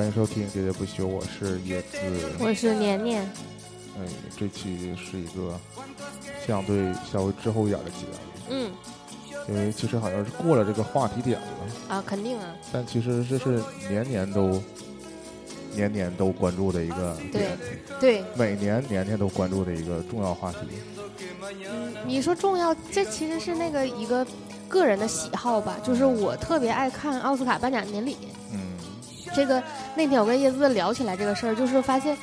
欢迎收听《喋喋不休》，我是叶子。我是年年。哎，这期是一个相对稍微滞后一点的节目，嗯因为其实好像是过了这个话题点了，啊，肯定啊，但其实这是年年都年年都关注的一个对点，对，每年年年都关注的一个重要话题。嗯，你说重要，这其实是那个一个个人的喜好吧，就是我特别爱看奥斯卡颁奖典礼。嗯这个那天我跟叶子聊起来这个事儿，就是发现，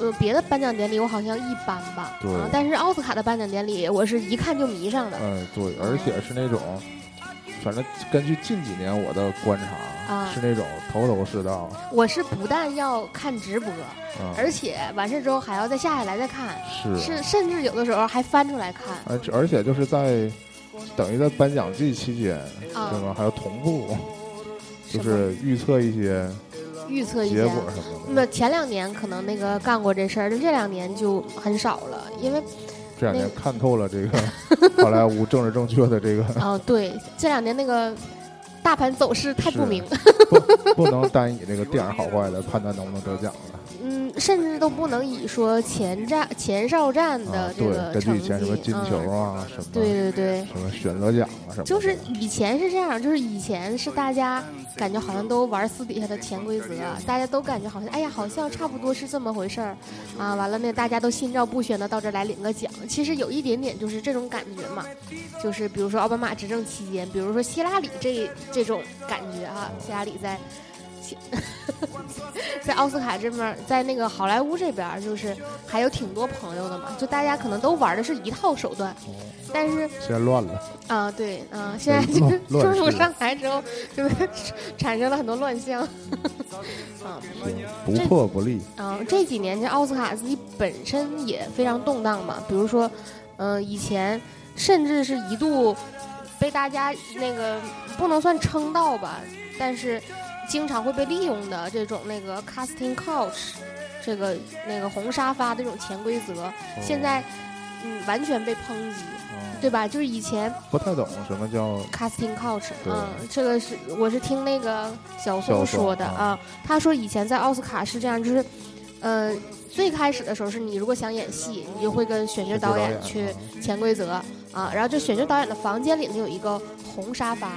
呃，别的颁奖典礼我好像一般吧，对。啊，但是奥斯卡的颁奖典礼，我是一看就迷上了。嗯，对，而且是那种，反正根据近几年我的观察，啊。是那种头头是道，我是不但要看直播，嗯，而且完事之后还要再下下来再看，是。是甚至有的时候还翻出来看。而且而且就是在等于在颁奖季期间，啊。对吗？还要同步，就是预测一些预测一下结果。什么的。那前两年可能那个干过这事儿，但这两年就很少了，因为这两年看透了这个好莱坞政治正确的这个，哦，对，这两年那个大盘走势太不明，不不能单以这个电影好坏来判断能不能得奖了。嗯，甚至都不能以说前站前哨站啊的，这，个成绩，根据以前什么金球嗯，啊，什么对对对。什么选择奖啊什么，就是以前是这样，就是以前是大家感觉好像都玩私底下的潜规则，大家都感觉好像哎呀，好像差不多是这么回事儿，啊，完了呢，大家都心照不宣的到这儿来领个奖。其实有一点点就是这种感觉嘛，就是比如说奥巴马执政期间，比如说希拉里这这种感觉哈、希拉里在。希 在奥斯卡这边，在那个好莱坞这边，就是还有挺多朋友的嘛，就大家可能都玩的是一套手段，但是现在乱了，啊，对，啊，现在就 乱是乱世川普上台之后，就是 产生了很多乱象。啊不破不立。啊，这几年这奥斯卡自己本身也非常动荡嘛，比如说，嗯、以前甚至是一度被大家那个不能算称道吧，但是经常会被利用的这种那个 casting couch，这个那个红沙发的这种潜规则，现在嗯完全被抨击，哦对吧？就是以前。不太懂什么叫 casting couch，嗯，这个是我是听那个小小宋宋说的啊啊，他说以前在奥斯卡是这样，就是，呃，最开始的时候是你如果想演戏，你就会跟选角导演去啊潜规则啊，然后这选角导演的房间里呢有一个红沙发，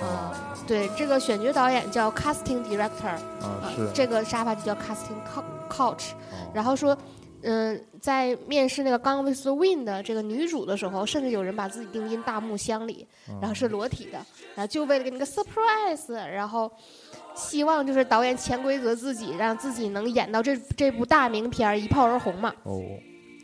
啊，对，这个选角导演叫 casting director，啊，这个沙发就叫 casting cou- couch，哦。然后说，嗯、在面试那个《Gone with the Wind》的这个女主的时候，甚至有人把自己钉进大木箱里，嗯。然后是裸体的，然后就为了给你个 surprise，然后希望就是导演潜规则自己，让自己能演到这这部大名片儿一炮而红嘛。哦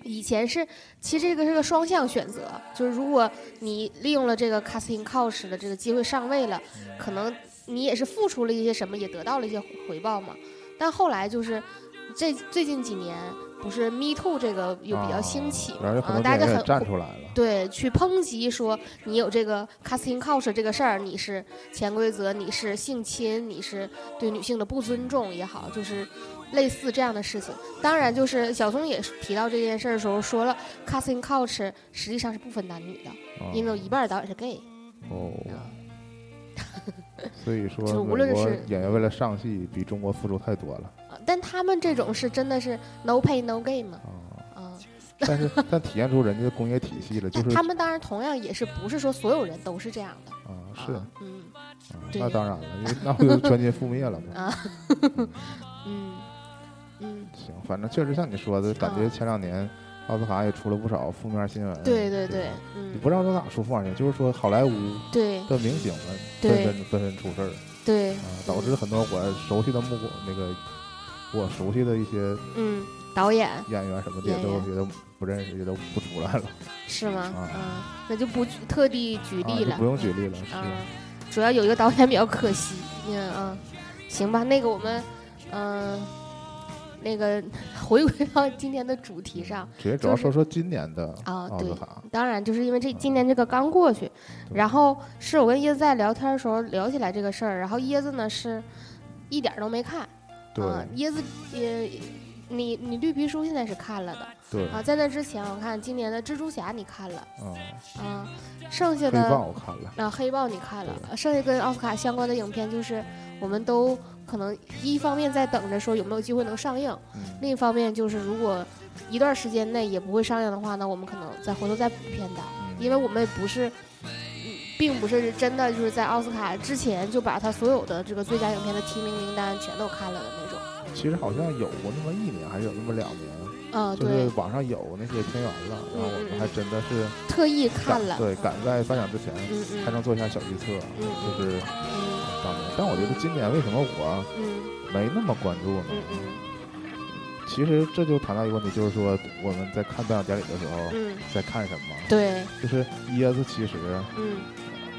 以前是，其实这个是个双向选择，就是如果你利用了这个 casting coach 的这个机会上位了，可能你也是付出了一些什么，也得到了一些回报嘛。但后来就是这最近几年，不是 Me Too 这个又比较兴起嘛，啊，大家就很站出来了。对，去抨击说你有这个 casting couch 这个事儿，你是潜规则，你是性侵，你是对女性的不尊重也好，就是类似这样的事情。当然，就是小松也提到这件事儿的时候说了，casting couch 实际上是不分男女的，啊因为有一半儿导演是 gay 哦，啊。所以说就无论是演员为了上戏，比中国付出太多了啊但他们这种是真的是 no pay no gain 嘛，但是但体现出人家的工业体系了，就是他们当然同样也是不是说所有人都是这样的，啊是啊嗯啊那当然了，因为那不就全军覆灭了吗？啊，嗯嗯，行，反正确实像你说的，感觉啊前两年奥斯卡也出了不少负面新闻。对对对，嗯你，不知道从哪出负面新闻，就是说好莱坞对的明星们纷纷纷纷出事儿对啊，导致很多我熟悉的目光那个我熟悉的一些嗯，导演演员什么的也都也都不认识，也都不出来了。是吗？啊嗯，那就不举特地举例了啊不。用举例了，是嗯，主要有一个导演比较可惜。嗯嗯，行吧，那个我们嗯、那个 回归到今天的主题上。直接主要说说今年的啊对。当然，就是因为这今年这个刚过去，然后是我跟椰子在聊天的时候聊起来这个事儿，然后椰子呢是一点儿都没看，对，啊，椰子也你你绿皮书现在是看了的对，啊，在那之前我看今年的蜘蛛侠你看了嗯，啊，剩下黑的豹我看了，啊黑豹你看了，呃剩下跟奥斯卡相关的影片就是我们都可能一方面在等着说有没有机会能上映，嗯，另一方面就是如果一段时间内也不会上映的话，那我们可能再回头再补片单，嗯因为我们也不是。嗯并不是真的就是在奥斯卡之前就把他所有的这个最佳影片的提名名单全都看了的那种。其实好像有过那么一年，还是有那么两年，嗯，就是，网上有那些片源了，然后我们还真的是特意赶看了。对，赶在颁奖之前还能做一下小预测，嗯就是嗯当年。但我觉得今年为什么我嗯没那么关注呢？其实这就谈到一个问题，就是说我们在看颁奖典礼的时候嗯，在看什么？对，就是椰子其实嗯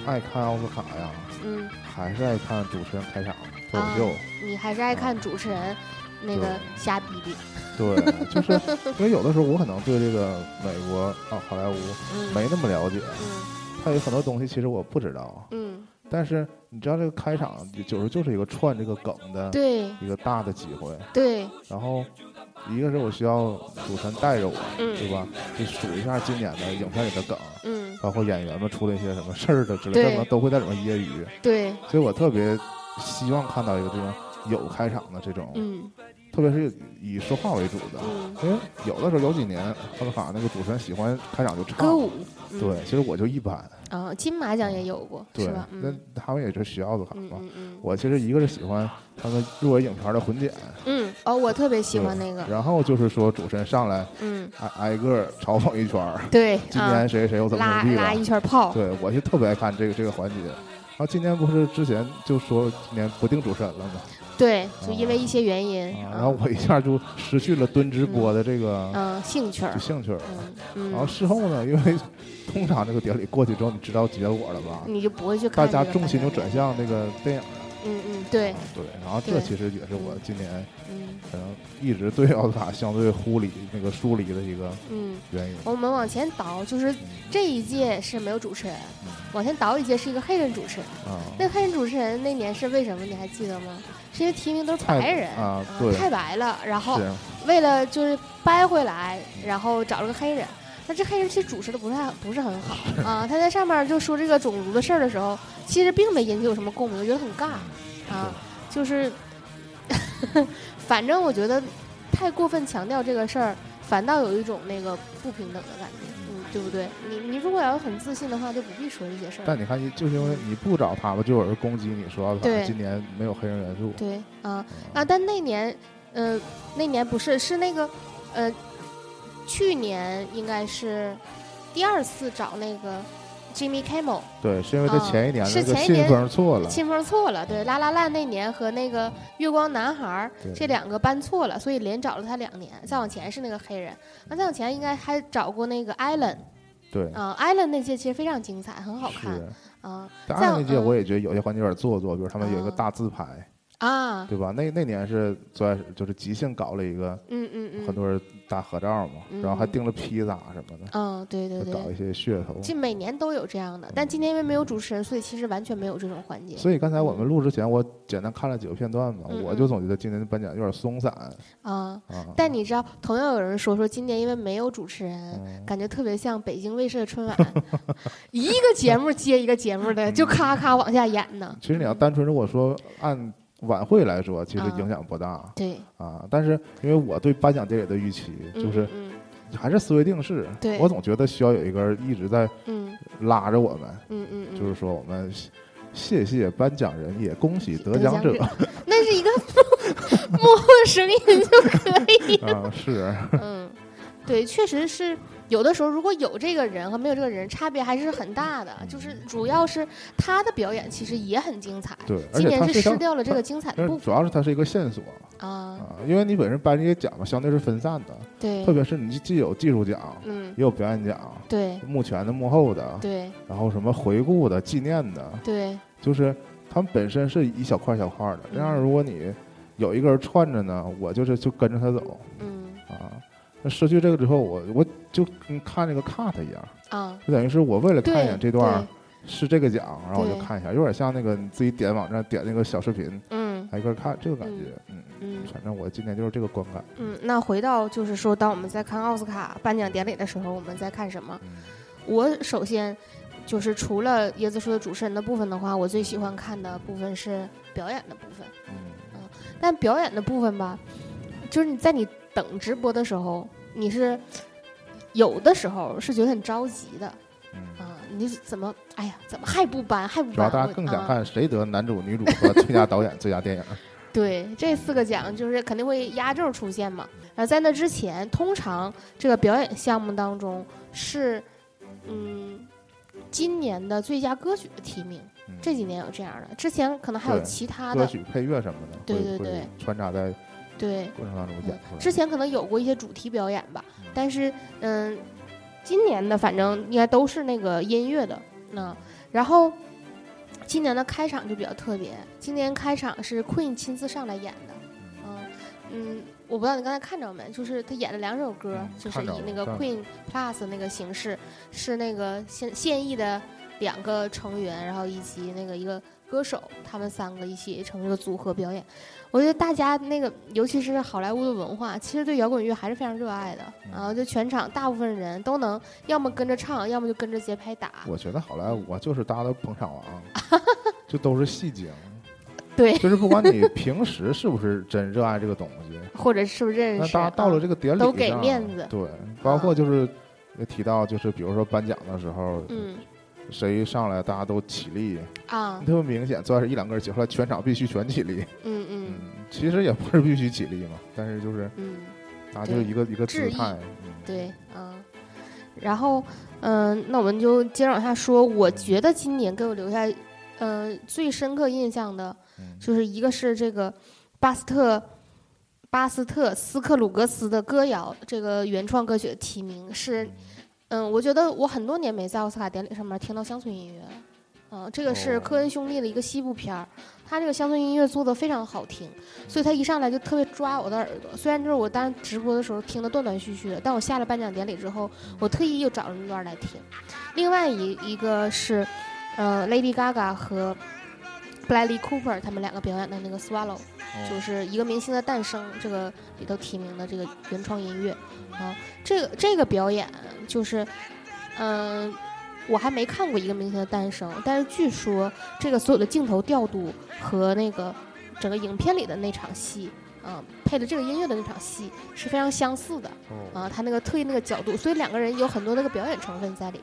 爱看奥斯卡呀，嗯，还是爱看主持人开场脱口啊秀。你还是爱看主持人那个瞎逼逼。对，就是因为有的时候我可能对这个美国啊好莱坞嗯，没那么了解，嗯。它有很多东西其实我不知道。嗯，但是你知道这个开场有时候就是一个串这个梗的对。一个大的机会，对，然后一个是我需要主持人带着我，嗯。对吧？就数一下今年的影片里的梗，嗯。包括演员们出了一些什么事儿的之类的，可能都会在里面揶揄，对，所以我特别希望看到一个这种有开场的这种，嗯特别是以说话为主的。嗯，因为有的时候有几年奥斯卡那个主持人喜欢开场就唱，歌舞。嗯对，其实我就一般，啊，金马奖也有过，对是吧？，那嗯他们也是学奥斯卡嗯嘛。嗯嗯我其实一个是喜欢他们入围影片的混剪，嗯，哦，我特别喜欢那个，然后就是说主持人上来嗯，挨挨个嘲讽一圈儿，对，今啊年谁谁谁又怎么怎么地了拉一。圈炮，对，我就特别爱看这个这个环节。然后今年不是之前就说今年不定主持人了吗？对，就因为一些原因，啊，然后我一下就失去了蹲直播的这个嗯兴趣就，兴趣然后事后呢，因为通常这个典礼过去之后，你知道结果了吧？你就不会去大家重心就转向那个电影了。嗯嗯，对啊，对，然后这其实也是我今年嗯可能一直对奥斯卡相对忽离那个疏离的一个嗯，原因。我们往前倒，就是这一届是没有主持人，往前倒一届是一个黑人主持人。啊，那个黑人主持人那年是为什么？你还记得吗？是因为提名都是白人啊对太白了，然后为了就是掰回来，然后找了个黑人。那这黑人其实主持的不太不是很好 啊，他在上面就说这个种族的事儿的时候，其实并没引起有什么共鸣，我觉得很尬啊，就是，反正我觉得太过分强调这个事儿，反倒有一种那个不平等的感觉，嗯，对不对？你你如果要很自信的话，就不必说这些事儿。但你看，就是因为你不找他们，就有人攻击你说奥斯对今年没有黑人元素。对啊啊！但那年，呃，那年不是是那个，呃，去年应该是第二次找那个 Jimmy Kimmel，对，是因为他啊前一年那个信是前一年封错了。信封错了，对，拉拉烂那年和那个月光男孩这两个搬错了，所以连找了他两年。再往前是那个黑人，那再往前应该还找过那个 Allen 对，啊，艾伦那届其实非常精彩，很好看。啊但再嗯二那届我也觉得有些环节有点做作，比如他们有一个嗯大自拍，啊，对吧？那那年是最开始就是即兴搞了一个嗯嗯嗯，很多人大合照嘛，嗯然后还订了披萨什么的，嗯，对对对搞一些噱头。这每年都有这样的，但今年因为没有主持人，所以其实完全没有这种环节所以刚才我们录之前，我简单看了几个片段嘛，嗯我就总觉得今年的颁奖有点松散啊。啊。但你知道，同样有人说说今年因为没有主持人，嗯感觉特别像北京卫视的春晚，一个节目接一个节目的，就咔咔往下演呢。其实你要单纯如果说按晚会来说，其实啊影响不大。对，啊。但是因为我对颁奖典礼的预期嗯就是嗯。还是思维定式，对。我总觉得需要有一个人一直在嗯。拉着我们，嗯嗯嗯，就是说我们谢谢颁奖人，也恭喜得奖者。那是一个幕后声音就可以。啊，是。嗯，对，确实是有的时候如果有这个人和没有这个人，差别还是很大的。就是主要是他的表演其实也很精彩，对，而今年是失掉了这个精彩的部分主要是它是一个线索啊。啊，因为你本身颁这些奖嘛，相对是分散的，对特，别是你既有技术奖，嗯，也有表演奖，对幕前的、幕后的，对然后什么回顾的、纪念的，对，就是他们本身是一小块小块的。嗯这样，如果你有一个人串着呢，我就是就跟着他走嗯啊。那失去这个之后，我我就跟看那个 cut 一样，啊，就等于是我为了看一眼这段对是这个奖，然后我就看一下，有点像那个你自己点网站点那个小视频，嗯挨个看这个感觉，嗯嗯反正我今年就是这个观感。嗯。那回到就是说，当我们在看奥斯卡颁奖典礼的时候，我们在看什么？嗯我首先就是除了椰子树的主持人的部分的话，我最喜欢看的部分是表演的部分。嗯但表演的部分吧，就是你在你等直播的时候，你是有的时候是觉得很着急的嗯，啊，你怎么哎呀，怎么还不搬还不搬？主要大家更想看谁得男主、女主和最佳导演、最佳电影。对，这四个奖就是肯定会压轴出现嘛。然后在那之前，通常这个表演项目当中是，嗯，今年的最佳歌曲的提名，嗯这几年有这样的，之前可能还有其他的，歌曲配乐什么的，对对对穿插在对，过程当中演出来。之前可能有过一些主题表演吧嗯，但是嗯，今年的反正应该都是那个音乐的那，然后今年的开场就比较特别，今年开场是 Queen 亲自上来演的，嗯。嗯，我不知道你刚才看着没，就是他演了两首歌嗯，就是以那个 Queen Plus 那个形式，是那个现现役的两个成员，然后以及那个一个歌手，他们三个一起成这个组合表演。我觉得大家那个，尤其是好莱坞的文化，其实对摇滚乐还是非常热爱的。嗯然后就全场大部分人都能要么跟着唱，要么就跟着节拍打。我觉得好莱坞啊就是大家都捧场王，就都是戏精。对就是不管你平时是不是真热爱这个东西，或者是不是认识？那大家到了这个，个典礼都给面子对，包括就是也提到，就是比如说颁奖的时候，嗯谁上来大家都起立，啊，特别明显，最开始一两个人起，后来全场必须全起立。嗯嗯嗯，其实也不是必须起立嘛，但是就是嗯，大家就是一个一个姿态。嗯，对，嗯。然后，嗯、那我们就接着往下说。我觉得今年给我留下，嗯、最深刻印象的，嗯就是一个是这个巴斯特巴斯特斯克鲁格斯的歌谣这个原创歌曲的提名是，嗯，我觉得我很多年没在奥斯卡典礼上面听到乡村音乐了。嗯，这个是哦科恩兄弟的一个西部片儿，他这个乡村音乐做的非常好听，所以他一上来就特别抓我的耳朵。虽然就是我当时直播的时候听的断断续续的，但我下了颁奖典礼之后，我特意又找了那段来听。另外一一个是，呃，Lady Gaga 和 Bradley Cooper 他们两个表演的那个 Swallow，哦。就是一个明星的诞生这个里头提名的这个原创音乐。啊，这个这个表演就是，嗯、我还没看过一个明星的诞生，但是据说这个所有的镜头调度和那个整个影片里的那场戏，嗯、配的这个音乐的那场戏是非常相似的哦。啊，他那个特意那个角度，所以两个人有很多那个表演成分在里。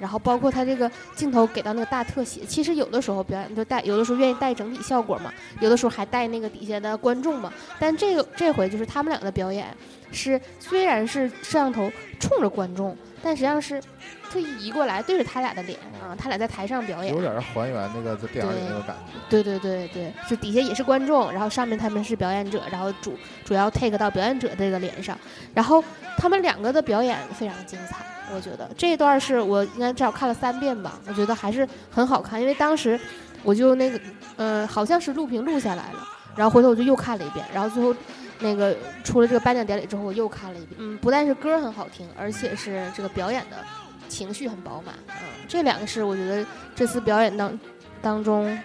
然后包括他这个镜头给到那个大特写，其实有的时候表演就带，有的时候愿意带整体效果嘛，有的时候还带那个底下的观众嘛。但这个这回就是他们俩的表演是虽然是摄像头冲着观众，但实际上是特意移过来对着他俩的脸啊，他俩在台上表演有。点还原那个在电影里那个感觉。对对对对，就底下也是观众，然后上面他们是表演者，然后主主要 take 到表演者这个脸上，然后他们两个的表演非常精彩，我觉得这一段是我应该至少看了三遍吧，我觉得还是很好看，因为当时我就那个呃好像是录屏录下来了，然后回头我就又看了一遍，然后最后。那个出了这个颁奖典礼之后，我又看了一遍。嗯，不但是歌很好听，而且是这个表演的情绪很饱满。嗯，这两个是我觉得这次表演当当中，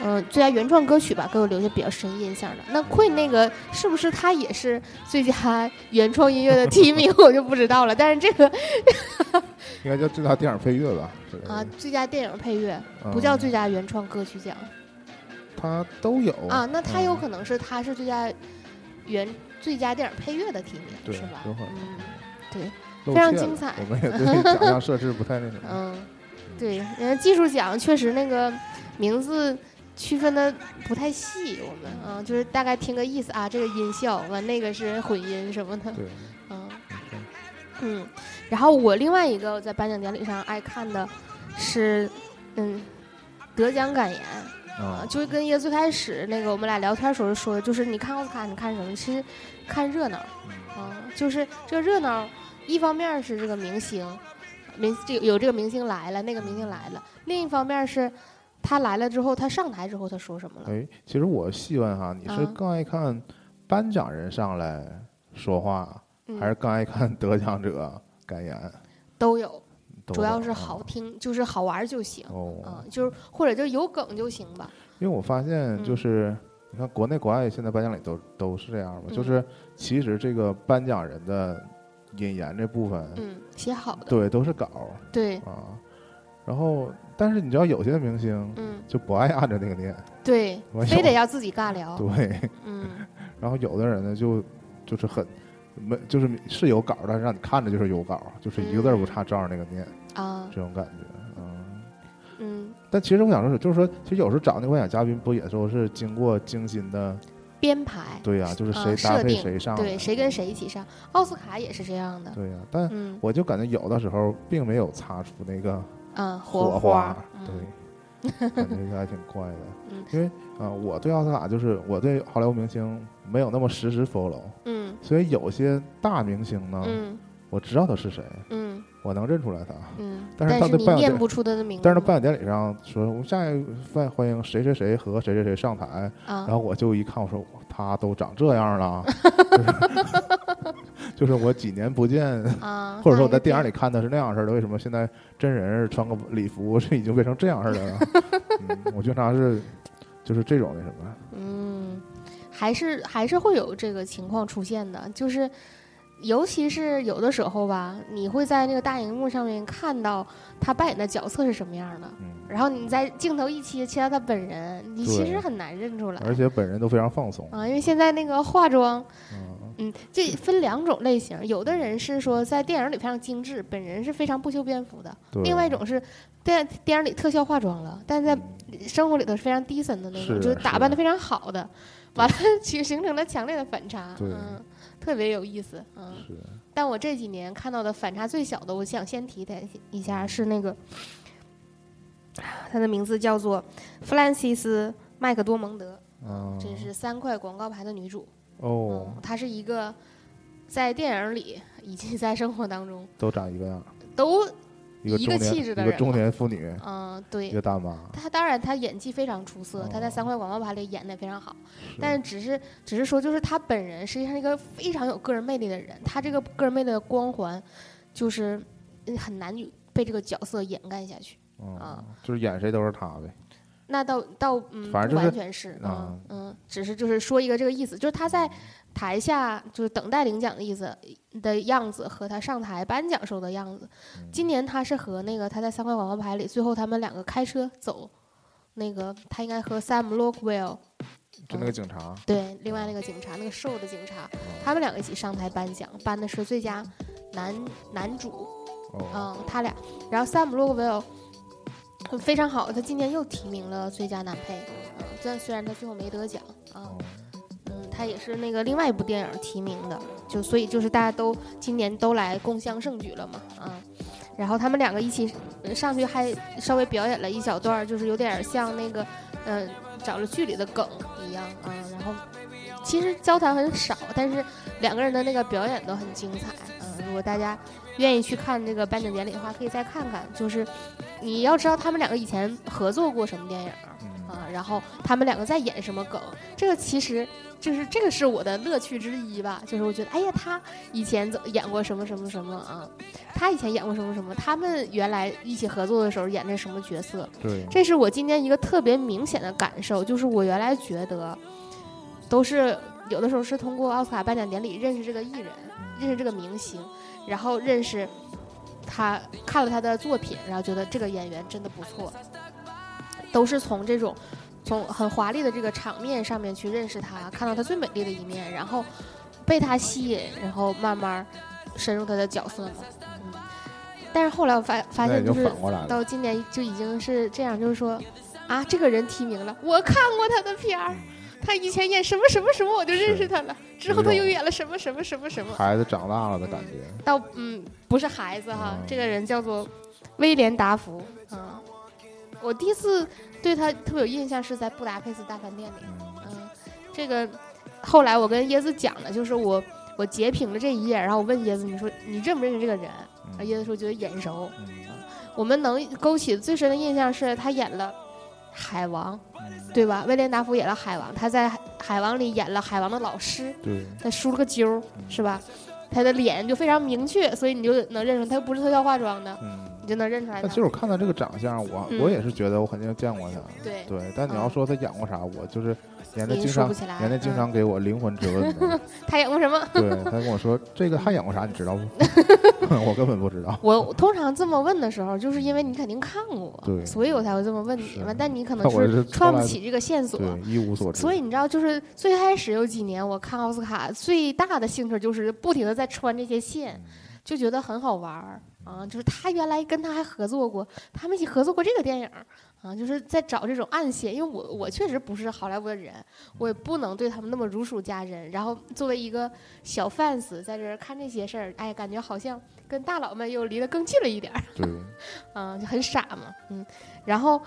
嗯、最佳原创歌曲吧，给我留下比较深印象的。那 Queen 那个是不是他也是最佳原创音乐的提名，我就不知道了。但是这个 应该叫最佳电影配乐吧？啊，最佳电影配乐嗯不叫最佳原创歌曲奖他都有啊，那他有嗯可能是他是最佳原最佳电影配乐的提名，是吧？嗯，对，非常精彩我们也对奖项设置不太那什么。嗯，对，因为技术奖确实那个名字区分的不太细，我们啊，就是大概听个意思啊，这个音效完那个是混音什么的，对，嗯嗯嗯。然后我另外一个在颁奖典礼上爱看的是，嗯，得奖感言啊，啊，就是跟叶最开始那个我们俩聊天时候说的，就是你看奥斯卡你看什么？其实看热闹。嗯啊，就是这个热闹，一方面是这个明星，明这有这个明星来了，那个明星来了；另一方面是他来了之后，他上台之后他说什么了？哎，其实我细问哈，你是啊更爱看颁奖人上来说话，嗯，还是更爱看得奖者 感言？都有，都主要是好听，就是好玩就行。哦啊，，就是或者就有梗就行吧。因为我发现就嗯是你看国内国外现在颁奖礼都都是这样嘛，嗯就是其实这个颁奖人的引言这部分，嗯，写好的，对，都是稿对，啊。然后，但是你知道有些明星嗯，就不爱按照那个念，对非得要自己尬聊，对。嗯 然后有的人呢，就就是很没，就是是有稿，但是让你看着就是有稿，就是一个字儿不差，照着那个念，啊，这种感觉，嗯。嗯，但其实我想说是，就是说，其实有时候找那个颁奖嘉宾，不也都是经过精心的，编排，对呀、就是啊谁搭配谁上来，对，谁跟谁一起上，奥斯卡也是这样的，对呀、但嗯。我就感觉有的时候并没有擦出那个嗯，火花，对，感觉还挺怪的。嗯。因为啊、我对奥斯卡就是我对好莱坞明星没有那么实时 follow，嗯。所以有些大明星呢，嗯。我知道他是谁，嗯。我能认出来他。嗯，但是但是你到那颁奖典念不出他的名字，但是他颁奖典礼上说，我们下一欢欢迎谁谁谁和谁谁谁上台，然啊，后我就一看，我说他都长这样了，就是就是我几年不见，啊，或者说我在电影里看的是那样式的，为什么现在真人穿个礼服是已经变成这样式的了？嗯，我经常是就是这种那什么，嗯，还是还是会有这个情况出现的，就是尤其是有的时候吧，你会在那个大荧幕上面看到他扮演的角色是什么样的，嗯，然后你在镜头一切切到他本人，你其实很难认出来。而且本人都非常放松，啊，因为现在那个化妆，嗯，嗯，这分两种类型，有的人是说在电影里非常精致，本人是非常不修边幅的；另外一种是电电影里特效化妆了，但在嗯。生活里头是非常低森的那种，是就是打扮是。的非常好的，完了其形成了强烈的反差，对。嗯，特别有意思，嗯。是，但我这几年看到的反差最小的，我想先提他一下是那个，他的名字叫做弗兰西斯麦克多蒙德，嗯，这是三块广告牌的女主，哦嗯，，她是一个在电影里以及在生活当中都长一个样，都，一个一个中年一个中气质的人嘛年妇女，嗯，对一对个，大妈，她当然她演技非常出色，她在哦三块广告牌里演的也非常好，是但是只是只是说，就是她本人实际上是一个非常有个人魅力的人，她这个个人魅力的光环，就是嗯很难被这个角色掩盖下去。嗯啊，就是演谁都是她呗，那倒倒反正就是完全是啊嗯嗯，只是就是说一个这个意思，就是她在台下就是等待领奖的意思的样子和他上台颁奖时候的样子。嗯。今年他是和那个他在三块广告牌里，最后他们两个开车走，那个他应该和 Sam Lockwell，就那个警察，对另外那个警察那个瘦的警察，他们两个一起上台颁奖，颁的是最佳男男主。哦，嗯，他俩，然后 Sam Lockwell 非常好，他今年又提名了最佳男配，嗯，虽虽然他最后没得奖啊，他也是那个另外一部电影提名的，就所以就是大家都今年都来共襄盛举了嘛，啊，然后他们两个一起上去还稍微表演了一小段，就是有点像那个，嗯、找了剧里的梗一样啊，然后其实交谈很少，但是两个人的那个表演都很精彩，嗯、如果大家愿意去看这个颁奖典礼的话，可以再看看，就是你要知道他们两个以前合作过什么电影。啊，然后他们两个在演什么梗，这个其实就是这个是我的乐趣之一吧。就是我觉得，哎呀，他以前怎演过什么什么什么啊，他以前演过什么什么，他们原来一起合作的时候演的什么角色，对，这是我今天一个特别明显的感受，就是我原来觉得都是有的时候是通过奥斯卡颁奖典礼认识这个艺人，认识这个明星，然后认识他看了他的作品，然后觉得这个演员真的不错，都是从这种从很华丽的这个场面上面去认识他，看到他最美丽的一面，然后被他吸引，然后慢慢深入他的角色嘛。嗯，但是后来我发发现，就是就反过来了，到今年就已经是这样，就是说啊，这个人提名了，我看过他的片儿。他以前演什么什么什么，我就认识他了。之后他又演了什么什么什么什么。孩子长大了的感觉，到嗯，不是孩子哈，嗯这个人叫做威廉达福。嗯，我第一次对他特别有印象是在布达佩斯大饭店里。嗯嗯，这个后来我跟椰子讲的，就是我我截屏了这一页，然后我问椰子，你说你认不认识这个人？啊，椰子说觉得眼熟。嗯我们能勾起最深的印象是他演了海王，嗯对吧？威廉达福演了海王，他在海海王里演了海王的老师，对，他梳了个揪儿，是吧？他的脸就非常明确，所以你就能认出他又不是特效化妆的，嗯你就能认出来他。但其实我看他这个长相，我嗯我也是觉得我肯定见过他。对对，但你要嗯说他演过啥，我就是年年你经常说不起来年年经嗯常给我灵魂质问的。他演过什么？对他跟我说这个还演过啥，你知道不？我根本不知道。我 通常这么问的时候，就是因为你肯定看过，所以我才会这么问你嘛。但你可能是串不起这个线索。一无所知。所以你知道，就是最开始有几年我看奥斯卡最大的兴趣就是不停的在穿这些线，就觉得很好玩儿啊。就是他原来跟他还合作过，他们一起合作过这个电影儿啊，就是在找这种暗线。因为我我确实不是好莱坞的人，我也不能对他们那么如数家珍。然后作为一个小 fans 在这儿看这些事儿，哎，感觉好像跟大佬们又离得更近了一点儿。对，嗯，就很傻嘛，嗯，然后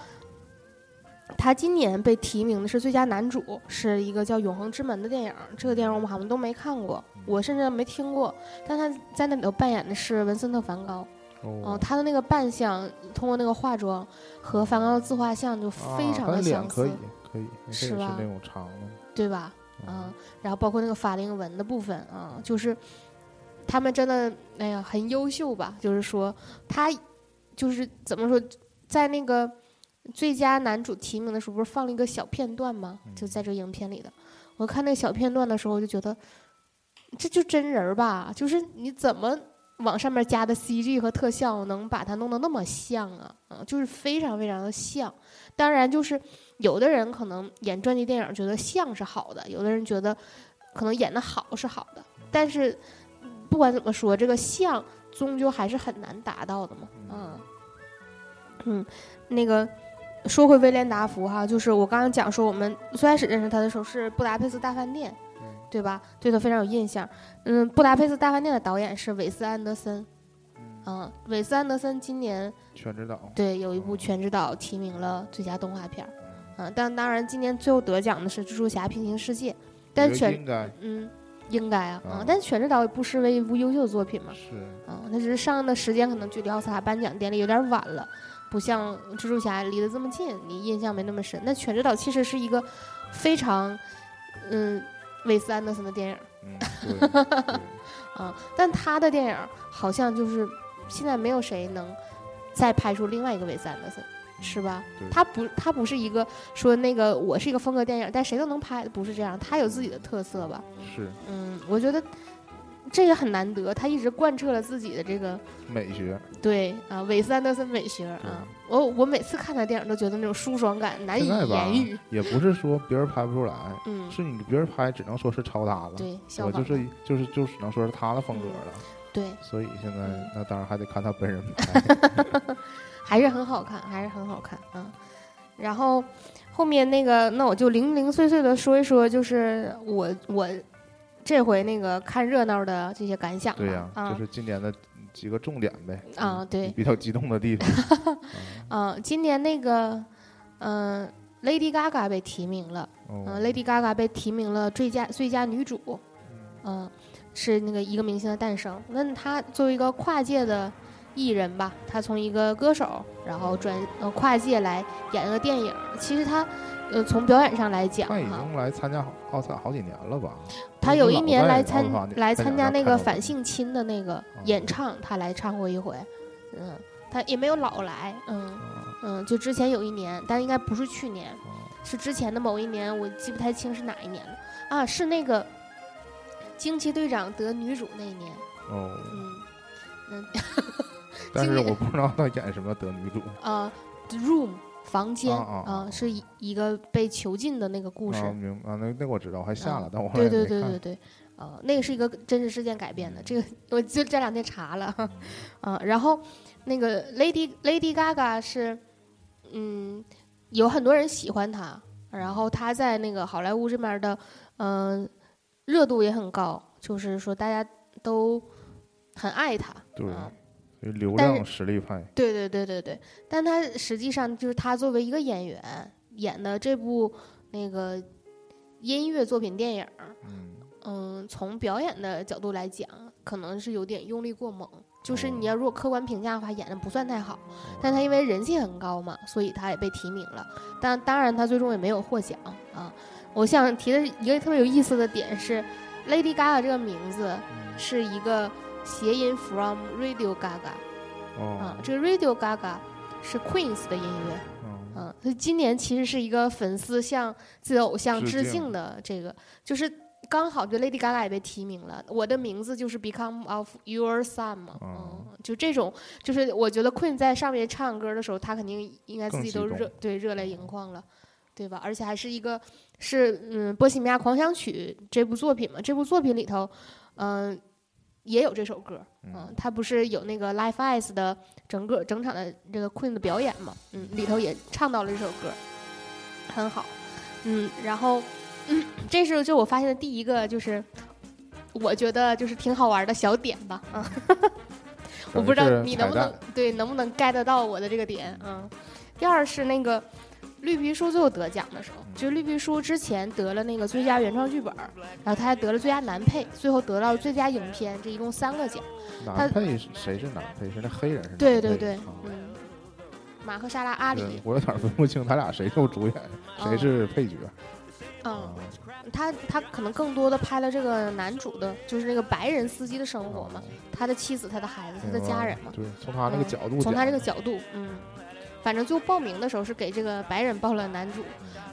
他今年被提名的是最佳男主，是一个叫《永恒之门》的电影。这个电影我们好像都没看过，我甚至没听过。但他在那里头扮演的是文森特·梵高，嗯、哦，他的那个扮相，通过那个化妆和梵高的自画像就非常的相似，脸可以，可以，是吧是那种长的。对吧？嗯，然后包括那个法令纹的部分啊，就是他们真的哎呀很优秀吧？就是说他就是怎么说，在那个最佳男主提名的时候，不是放了一个小片段吗？就在这个影片里的。我看那个小片段的时候，我就觉得这就真人儿吧？就是你怎么往上面加的 CG 和特效，能把它弄得那么像啊？啊，就是非常非常的像。当然，就是有的人可能演传记电影觉得像是好的，有的人觉得可能演的好是好的，但是不管怎么说，这个像终究还是很难达到的嘛。嗯嗯，那个说回威廉达福哈，就是我刚刚讲说，我们最开始认识他的时候是《布达佩斯大饭店》，对吧？对他非常有印象。嗯，《布达佩斯大饭店》的导演是韦斯安德森。嗯，韦斯安德森今年全知道。对有一部《全知导》提名了最佳动画片儿。嗯，但当然今年最后得奖的是《蜘蛛侠：平行世界》，但全嗯应该啊，啊嗯，但《全知导》也不失为一部优秀的作品嘛。是啊，那只是上映的时间可能距离奥斯卡颁奖典礼有点晚了，不像蜘蛛侠离得这么近，你印象没那么深。那《全知道》其实是一个非常嗯韦斯安德森的电影，嗯，但他的电影好像就是现在没有谁能再拍出另外一个韦斯安德森，是吧对？他不，他不是一个说那个我是一个风格电影，但谁都能拍，不是这样，他有自己的特色吧？是嗯，我觉得这也很难得，他一直贯彻了自己的这个美学。对啊，韦斯安德森美学啊。我我每次看他电影都觉得那种舒爽感难以言喻，，也不是说别人拍不出来，嗯，是你别人拍只能说是抄他了。对，我就是就是就只能说是他的风格了。对，所以现在嗯那当然还得看他本人 拍。还是很好看，还是很好看啊。然后后面那个，那我就零零碎碎的说一说，就是我我这回那个看热闹的这些感想。对呀、啊就是今年的几个重点呗。啊，对，比较激动的地方。嗯，今年那个嗯、Lady Gaga 被提名了，哦嗯、l a d y Gaga 被提名了最佳最佳女主，嗯、是那个一个明星的诞生。那她作为一个跨界的艺人吧，她从一个歌手，然后转呃跨界来演一个电影。其实她呃从表演上来讲他已，经来参加奥斯卡好几年了吧？他有一年来参参来参加那个反反性侵的那个演唱，他来唱过一回，嗯，他也没有老来，嗯嗯，就之前有一年，但应该不是去年，是之前的某一年，我记不太清是哪一年了啊，是那个惊奇队长得女主那一年，哦，嗯嗯但是我不知道他演什么得女主。啊，The Room 房间啊是一一个被囚禁的那个故事，啊，明啊，那那个我知道，我还下了，啊但我对对对对对，呃，那个是一个真实事件改编的，这个 我就这两天查了，啊，然后那个 Lady Lady Gaga 是，嗯，有很多人喜欢她，然后她在那个好莱坞这边的，嗯、热度也很高，就是说大家都很爱她，对流量实力派。对对对对对，但他实际上就是他作为一个演员演的这部那个音乐作品电影，嗯，嗯，从表演的角度来讲，可能是有点用力过猛。就是你要如果客观评价的话，演的不算太好，但他因为人气很高嘛，所以他也被提名了。但当然他最终也没有获奖啊。我想提的一个特别有意思的点是，Lady Gaga 这个名字嗯是一个谐音 from Radio Gaga。哦，这个 Radio Gaga 是 Queen's 的音乐。嗯嗯，所以今年其实是一个粉丝向自己的偶像致致敬敬的这个，就是刚好就 Lady Gaga 也被提名了，我的名字就是 Become of Your Son 嘛，哦嗯，就这种，就是我觉得 Queen 在上面唱歌的时候，他肯定应该自己都热对热泪盈眶了，对吧？而且还是一个是嗯《波西米亚狂想曲》这部作品嘛，这部作品里头，嗯、也有这首歌，嗯，他不是有那个 Life Eyes 的整个整场的这个 Queen 的表演嘛，嗯，里头也唱到了这首歌，很好，嗯，然后，嗯，这是就我发现的第一个，就是我觉得就是挺好玩的小点吧，嗯，我不知道你能不能对能不能 get 到我的这个点，嗯，第二是那个。绿皮书最后得奖的时候，就是绿皮书之前得了那个最佳原创剧本，然后他还得了最佳男配，最后得到最佳影片，这一共三个奖。他男配是谁是男配？是那黑人是？对对对，啊嗯，马赫沙拉阿里，我有点分不清他俩谁是主演，谁是配角。嗯啊，他他可能更多的拍了这个男主的，就是那个白人司机的生活嘛，他的妻子、他的孩子、他的家人嘛，对，从他那个嗯角度讲，从他这个角度，嗯，反正就报名的时候是给这个白人报了男主，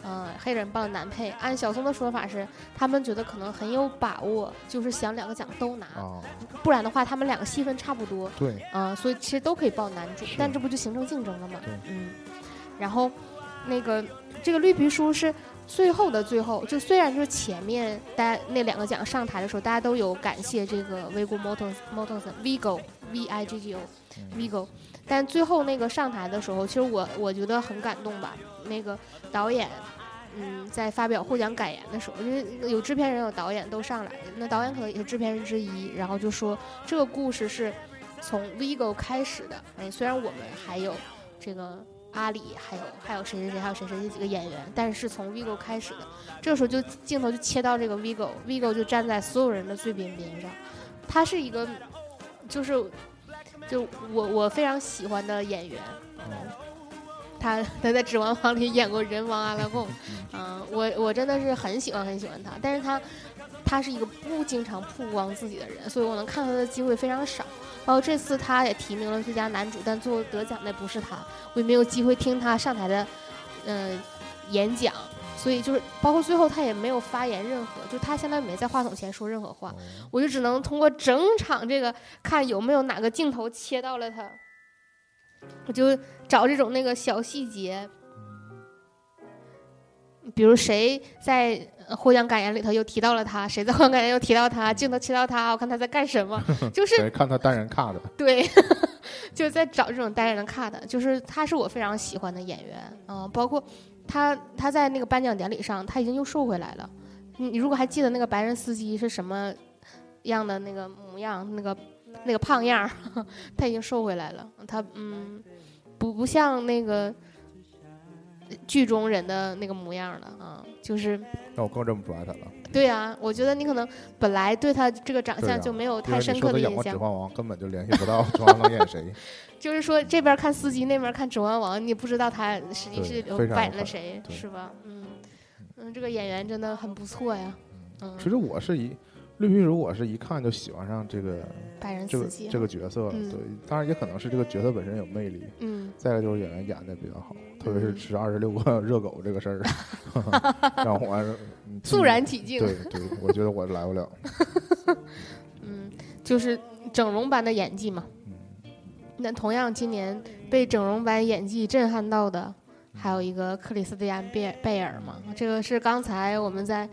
嗯、黑人报了男配。按小松的说法是，他们觉得可能很有把握，就是想两个奖都拿，啊，不然的话他们两个戏份差不多，对，嗯、所以其实都可以报男主，但这不就形成竞争了吗对？嗯，然后那个这个绿皮书是最后的最后，就虽然就是前面大家那两个奖上台的时候，大家都有感谢这个 Vigo Mortensen Mortensen Vigo V I G G O 嗯 Vigo，但最后那个上台的时候，其实我我觉得很感动吧。那个导演，嗯，在发表获奖感言的时候，因为有制片人有导演都上来，那导演可能也是制片人之一，然后就说这个故事是从 Vigo 开始的。哎，虽然我们还有这个阿里，还有还有谁谁谁，还有谁谁这几个演员，但是是从 Vigo 开始的。这个时候就镜头就切到这个 Vigo，Vigo 就站在所有人的最边边上，他是一个就是就我我非常喜欢的演员。他他在《指环王》里演过人王阿拉贡，嗯、我我真的是很喜欢很喜欢他，但是他他是一个不经常曝光自己的人，所以我能看到他的机会非常少。包括这次他也提名了最佳男主，但最后得奖的不是他，我也没有机会听他上台的嗯、呃演讲，所以就是包括最后他也没有发言任何，就他相当于没在话筒前说任何话，哦。我就只能通过整场这个看有没有哪个镜头切到了他，我就找这种那个小细节，比如谁在呃获奖感言里头又提到了他，谁在获奖感言又提到他，镜头切到他，我看他在干什么，就是谁看他单人卡的，对，就在找这种单人看的，就是他是我非常喜欢的演员，嗯、包括他他在那个颁奖典礼上他已经又瘦回来了。你你如果还记得那个白人司机是什么样的那个模样，那个那个胖样儿，他已经瘦回来了。他嗯，不不像那个剧中人的那个模样了啊，就是那我更认不出来他了。对啊，我觉得你可能本来对他这个长相就没有太深刻的印象指。环王》，根本就联系不到指环王演谁。就是说这边看司机，那边看《指环王》，你不知道他实际是对非常扮演了谁，是吧？嗯嗯，这个演员真的很不错呀。嗯，其实我是一绿皮如果是一看就喜欢上这个白人这个，这个角色对，当然也可能是这个角色本身有魅力。嗯再一个就是演员演的比较好，特别是嗯吃二十六个 热狗这个事儿，让我嗯 肃然起敬。对对，我觉得我来不了。嗯，就是整容般的演技嘛。嗯那同样，今年被整容般演技震撼到的，还有一个克里斯蒂安·贝贝尔嘛。这个是刚才我们在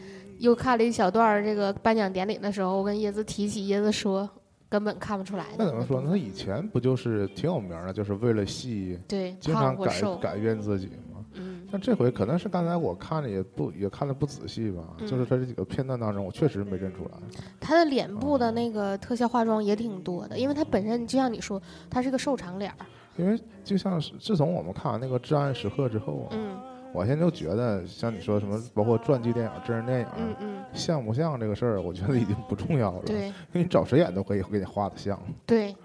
又看了一小段儿这个颁奖典礼的时候，我跟椰子提起，椰子说根本看不出来的。那怎么说呢？他以前不就是挺有名的，就是为了戏对，经常改改变自己吗？嗯但这回可能是刚才我看的也不也看的不仔细吧，嗯就是他这几个片段当中，我确实没认出来。他的脸部的那个特效化妆也挺多的，因为他本身就像你说，他是个瘦长脸儿。因为就像是自从我们看完那个《至暗时刻》之后啊，嗯我现在就觉得像你说什么，包括传记电影、真人电影，嗯嗯，像不像这个事儿，我觉得已经不重要了。对因为你找谁演都可以给你画的像。对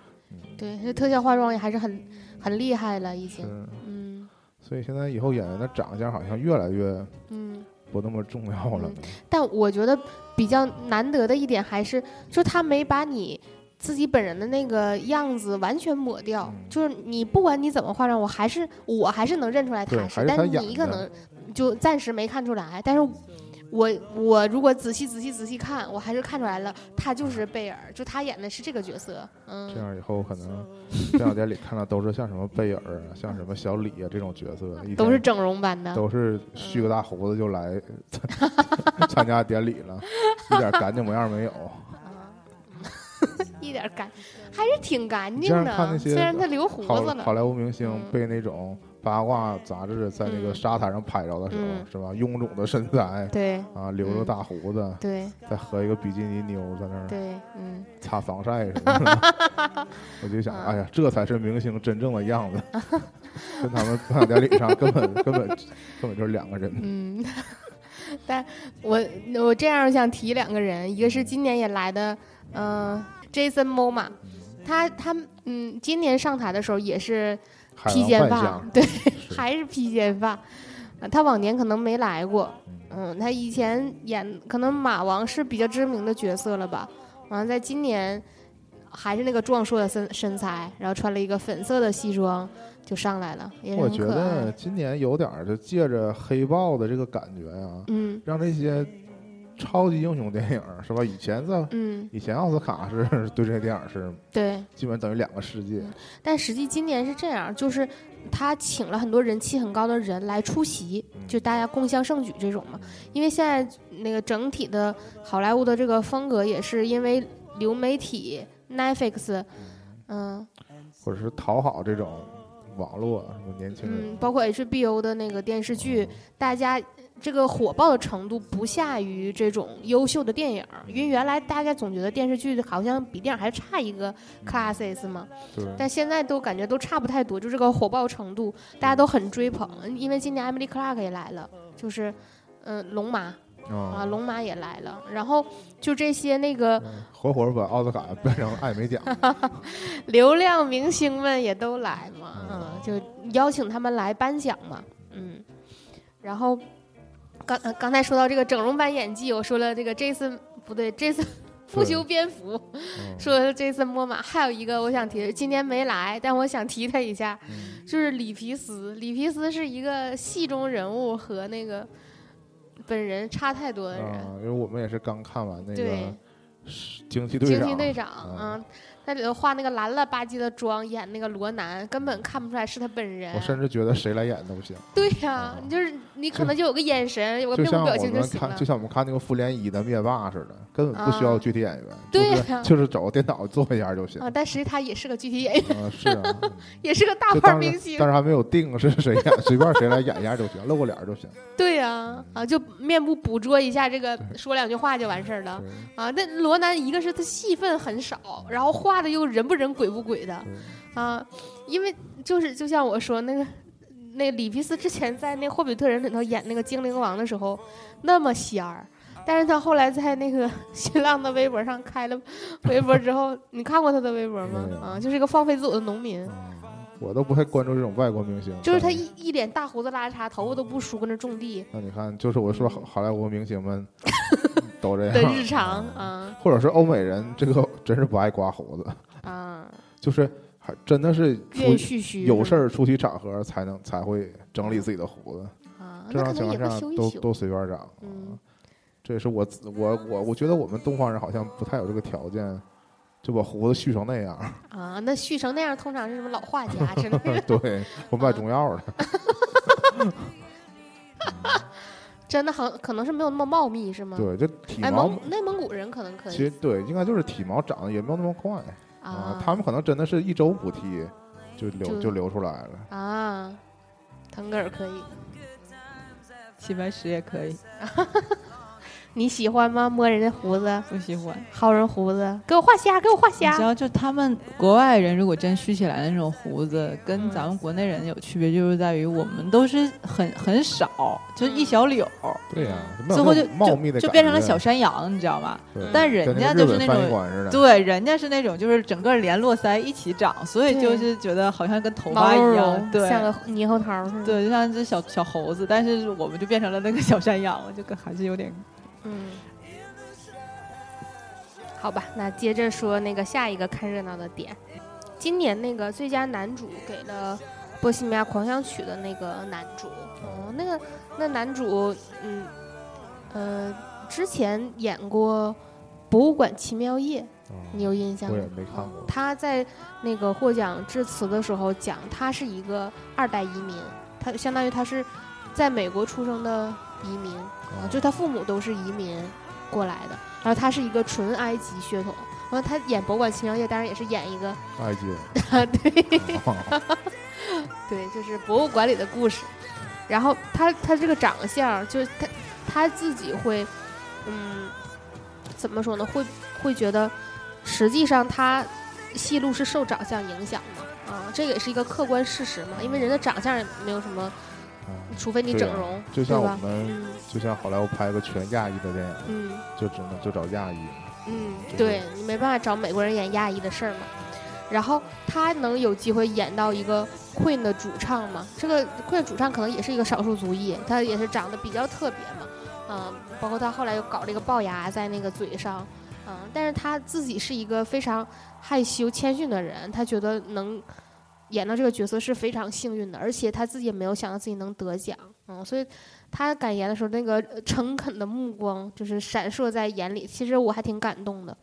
对，这特效化妆也还是很很厉害了，已经。嗯所以现在以后演员的长相好像越来越嗯。不那么重要了嗯。但我觉得比较难得的一点还是，就他没把你自己本人的那个样子完全抹掉，嗯。就是你不管你怎么化妆，我还是我还是能认出来他是，但是你可能就暂时没看出来，但是我我如果仔细仔细仔细看，我还是看出来了，他就是贝尔，就他演的是这个角色，嗯，这样以后可能这两天里看到都是像什么贝尔啊，像什么小李啊这种角色，都是整容版的，都是蓄个大胡子就来 参加典礼了，一点干净模样没有。啊，一点干，还是挺干净这样看那的，些虽然他留胡子了好，莱坞明星嗯。被那种八卦杂志在那个嗯。沙滩上拍着的时候，嗯。是吧？臃肿的身材对啊，留着嗯大胡子，对再和一个比基尼妞在那儿对，嗯，擦防晒什么的，我就想，嗯。哎呀，这才是明星真正的样子，跟他们颁奖典礼上根本根本根本就是两个人。嗯，但我我这样想提两个人，一个是今年也来的，嗯、a s o n Momoa，他他嗯，今年上台的时候也是披肩发对，是还是披肩发。啊他往年可能没来过，嗯嗯，他以前演可能马王是比较知名的角色了吧，完了在今年还是那个壮硕的身身材，然后穿了一个粉色的西装就上来了，我觉得。今年有点儿就借着黑豹的这个感觉啊、嗯让这些超级英雄电影是吧？以前在嗯，以前奥斯卡是对这些电影是对。基本等于两个世界，但实际今年是这样，就是他请了很多人气很高的人来出席，嗯就大家共襄盛举这种嘛。因为现在那个整体的好莱坞的这个风格，也是因为流媒体 Netflix，嗯或者是讨好这种网络什么年轻人。嗯，包括 HBO 的那个电视剧，大家这个火爆的程度不下于这种优秀的电影，因为原来大家总觉得电视剧好像比电影还差一个 classes 嘛。对，但现在都感觉都差不太多，就这个火爆程度，大家都很追捧。因为今年 Emily Clark 也来了，就是，嗯、龙马啊，啊，龙马也来了。然后就这些那个活活把奥斯卡变成艾美奖，流量明星们也都来嘛，嗯，就邀请他们来颁奖嘛，嗯。然后刚呃刚才说到这个整容版演技，我说了这个 Jason 不对，Jason 不修边幅，嗯说的 Jason 莫玛，还有一个我想提，今天没来，但我想提他一下，嗯就是里皮斯。里皮斯是一个戏中人物和那个本人差太多的人。啊，因为我们也是刚看完那个对惊奇队长，惊奇队长，嗯嗯，在里头化那个蓝了吧唧的妆，演那个罗南，根本看不出来是他本人我。甚至觉得谁来演都行，对呀、啊你就是你可能就有个眼神，有个面部表情就行了就。像我们看那个复联一的灭霸似的，根本不需要啊具体演员，对就是呀就是找个电脑做一下就行啊，。但实际他也是个具体演员，嗯，是 也是个大牌明星但。是还没有定是谁演，随便谁来演一下就行，露个脸就行。对呀、啊，就面部捕捉一下这个，说两句话就完事儿了啊。那罗南一个是他戏份很少，然后画的又人不人鬼不鬼的啊，因为就是就像我说那个。那里皮斯之前在那《霍比特人》里头演那个精灵王的时候，那么仙儿，但是他后来在那个新浪的微博上开了微博之后，你看过他的微博吗？啊，就是一个放飞自我的农民，嗯我都不太关注这种外国明星，就是他一一脸大胡子拉碴，头发都不梳，跟那种地那你看，就是我说好好莱坞明星们都这样的日常啊或者是欧美人，这个真是不爱刮胡子，啊，就是还真的是出蓄须有事儿儿出席场合才能才会整理自己的胡子，啊，正常情况下。都都随便长。嗯这也是我我我我觉得我们东方人好像不太有这个条件，就把胡子蓄成那样。啊，那蓄成那样，通常是什么老画家之类的，对我卖中药的，真的很可能是没有那么茂密，是吗？对，就体哎，毛蒙内蒙古人可能可以其实对，应该就是体毛长得也没有那么快啊啊，，他们可能真的是一周补剃就流就就流出来了。啊，腾格尔可以，齐白石也可以，你喜欢吗？摸人家胡子，不喜欢。薅人胡子，给我画瞎，给我画你知瞎。道，就他们国外人如果真蓄起来的那种胡子，跟嗯咱们国内人有区别，就是在于我们都是很很少，就是一小绺，对呀，最后就茂密的就就变成了小山羊，你知道吗？但人家就是那种。对，人家是那种就是整个连络腮一起长，所以就是觉得好像跟头发一样，对，像个猕猴桃似的。，对，就像只小小猴子，但是我们就变成了那个小山羊，就跟还是有点嗯，好吧，那接着说那个下一个看热闹的点，今年那个最佳男主给了《波西米亚狂想曲》的那个男主，哦，那个那男主，嗯，呃，之前演过《博物馆奇妙夜》，你有印象吗？我也没看过。他在那个获奖致辞的时候讲，他是一个二代移民，他相当于他是在美国出生的移民，啊，就他父母都是移民过来的，然后他是一个纯埃及血统。然后他演《博物馆奇妙夜》，当然也是演一个埃及人，对，对，就是博物馆里的故事。然后他他这个长相，就是他他自己会，嗯，怎么说呢？会会觉得，实际上他戏路是受长相影响的啊，这个也是一个客观事实嘛。因为人的长相也没有什么，除非你整容，就像我们，就像好莱坞拍个全亚裔的电影，嗯，就只能就找亚裔。嗯，对你没办法找美国人演亚裔的事儿嘛。然后他能有机会演到一个 Queen 的主唱嘛？这个 Queen 主唱可能也是一个少数族裔，他也是长得比较特别嘛。嗯，包括他后来又搞了一个龅牙在那个嘴上，嗯，但是他自己是一个非常害羞谦逊的人，他觉得能演到这个角色是非常幸运的，而且他自己也没有想到自己能得奖，嗯，所以他感言的时候那个诚恳的目光就是闪烁在眼里，其实我还挺感动的，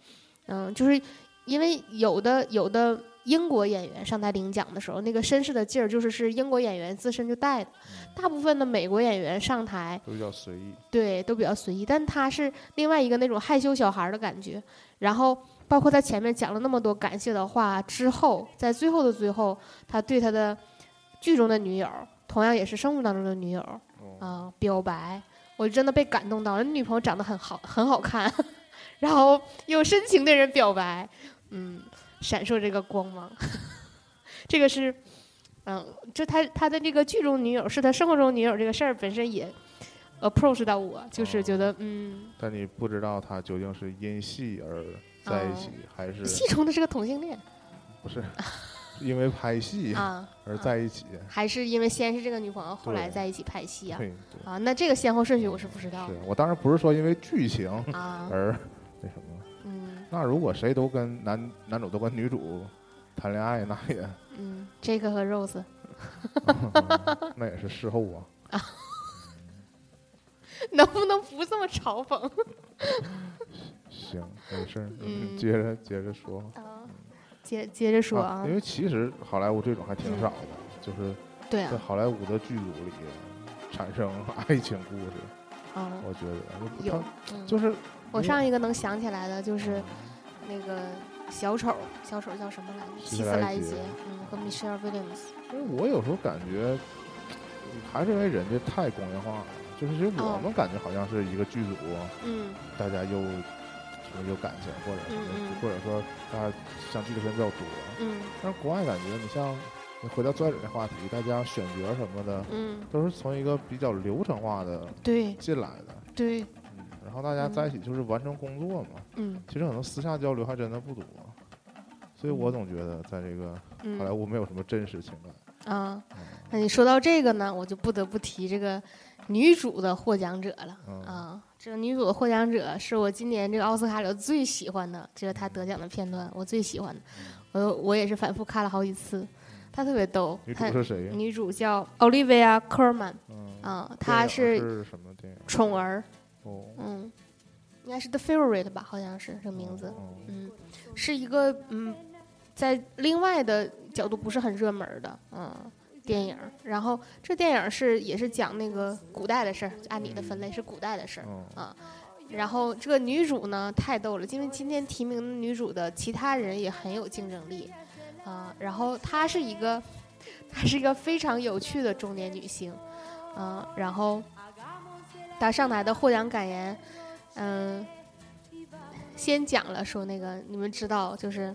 嗯，就是。因为有的有的英国演员上台领奖的时候，那个绅士的劲儿就是是英国演员自身就带的。大部分的美国演员上台都比较随意，对，都比较随意。但他是另外一个那种害羞小孩的感觉。然后包括他前面讲了那么多感谢的话之后，在最后的最后，他对他的剧中的女友，同样也是生活当中的女友啊表白，我真的被感动到了。女朋友长得很好，很好看，然后又深情的人表白。嗯，闪烁这个光芒，这个是，嗯，就他他的这个剧中女友是他生活中女友这个事儿本身也 approach 到我，就是觉得嗯。但你不知道他究竟是因戏而在一起，还是戏中的是个同性恋？不是，因为拍戏啊而在一起，还是因为先是这个女朋友，后来在一起拍戏啊？啊，那这个先后顺序我是不知道。是我当然不是说因为剧情而 那什么。嗯那如果谁都跟男男主都跟女主谈恋爱，那也嗯，Jake 和 Rose，那也是事后啊。能不能不这么嘲讽？行，没事儿，接着接着说。啊，接接着说啊。因为其实好莱坞这种还挺少的，就是在好莱坞的剧组里产生爱情故事。嗯，我觉得有，就是。我上一个能想起来的就是那个小丑，小丑叫什么来着？希斯莱杰，嗯，和 Michelle Williams。因为我有时候感觉，还是因为人家太工业化了，就是其实我们感觉好像是一个剧组，嗯，大家又有感情，或者什么，或者说大家相聚的时间比较多，嗯。但是国外感觉，你像你回到最开始那话题，大家选角什么的，嗯，都是从一个比较流程化的对。进来的，对。然后大家在一起就是完成工作嘛，嗯，其实可能私下交流还真的不多，所以我总觉得在这个好莱坞没有什么真实情感。啊。那你说到这个呢，我就不得不提这个女主的获奖者了啊。这个女主的获奖者是我今年这个奥斯卡里最喜欢的，就是她得奖的片段，我最喜欢的，我我也是反复看了好几次。她特别逗，女主是谁？女主叫 Olivia Colman，啊，她是什么电影？宠儿。嗯，应该是 The Favorite 吧，好像是这个名字。嗯，是一个嗯，在另外的角度不是很热门的嗯电影。然后这电影是也是讲那个古代的事儿，按你的分类是古代的事儿啊。然后这个女主呢太逗了，因为今天提名的女主的其他人也很有竞争力啊。然后她是一个，她是一个非常有趣的中年女性，嗯，然后。她上台的获奖感言，嗯，先讲了说那个你们知道，就是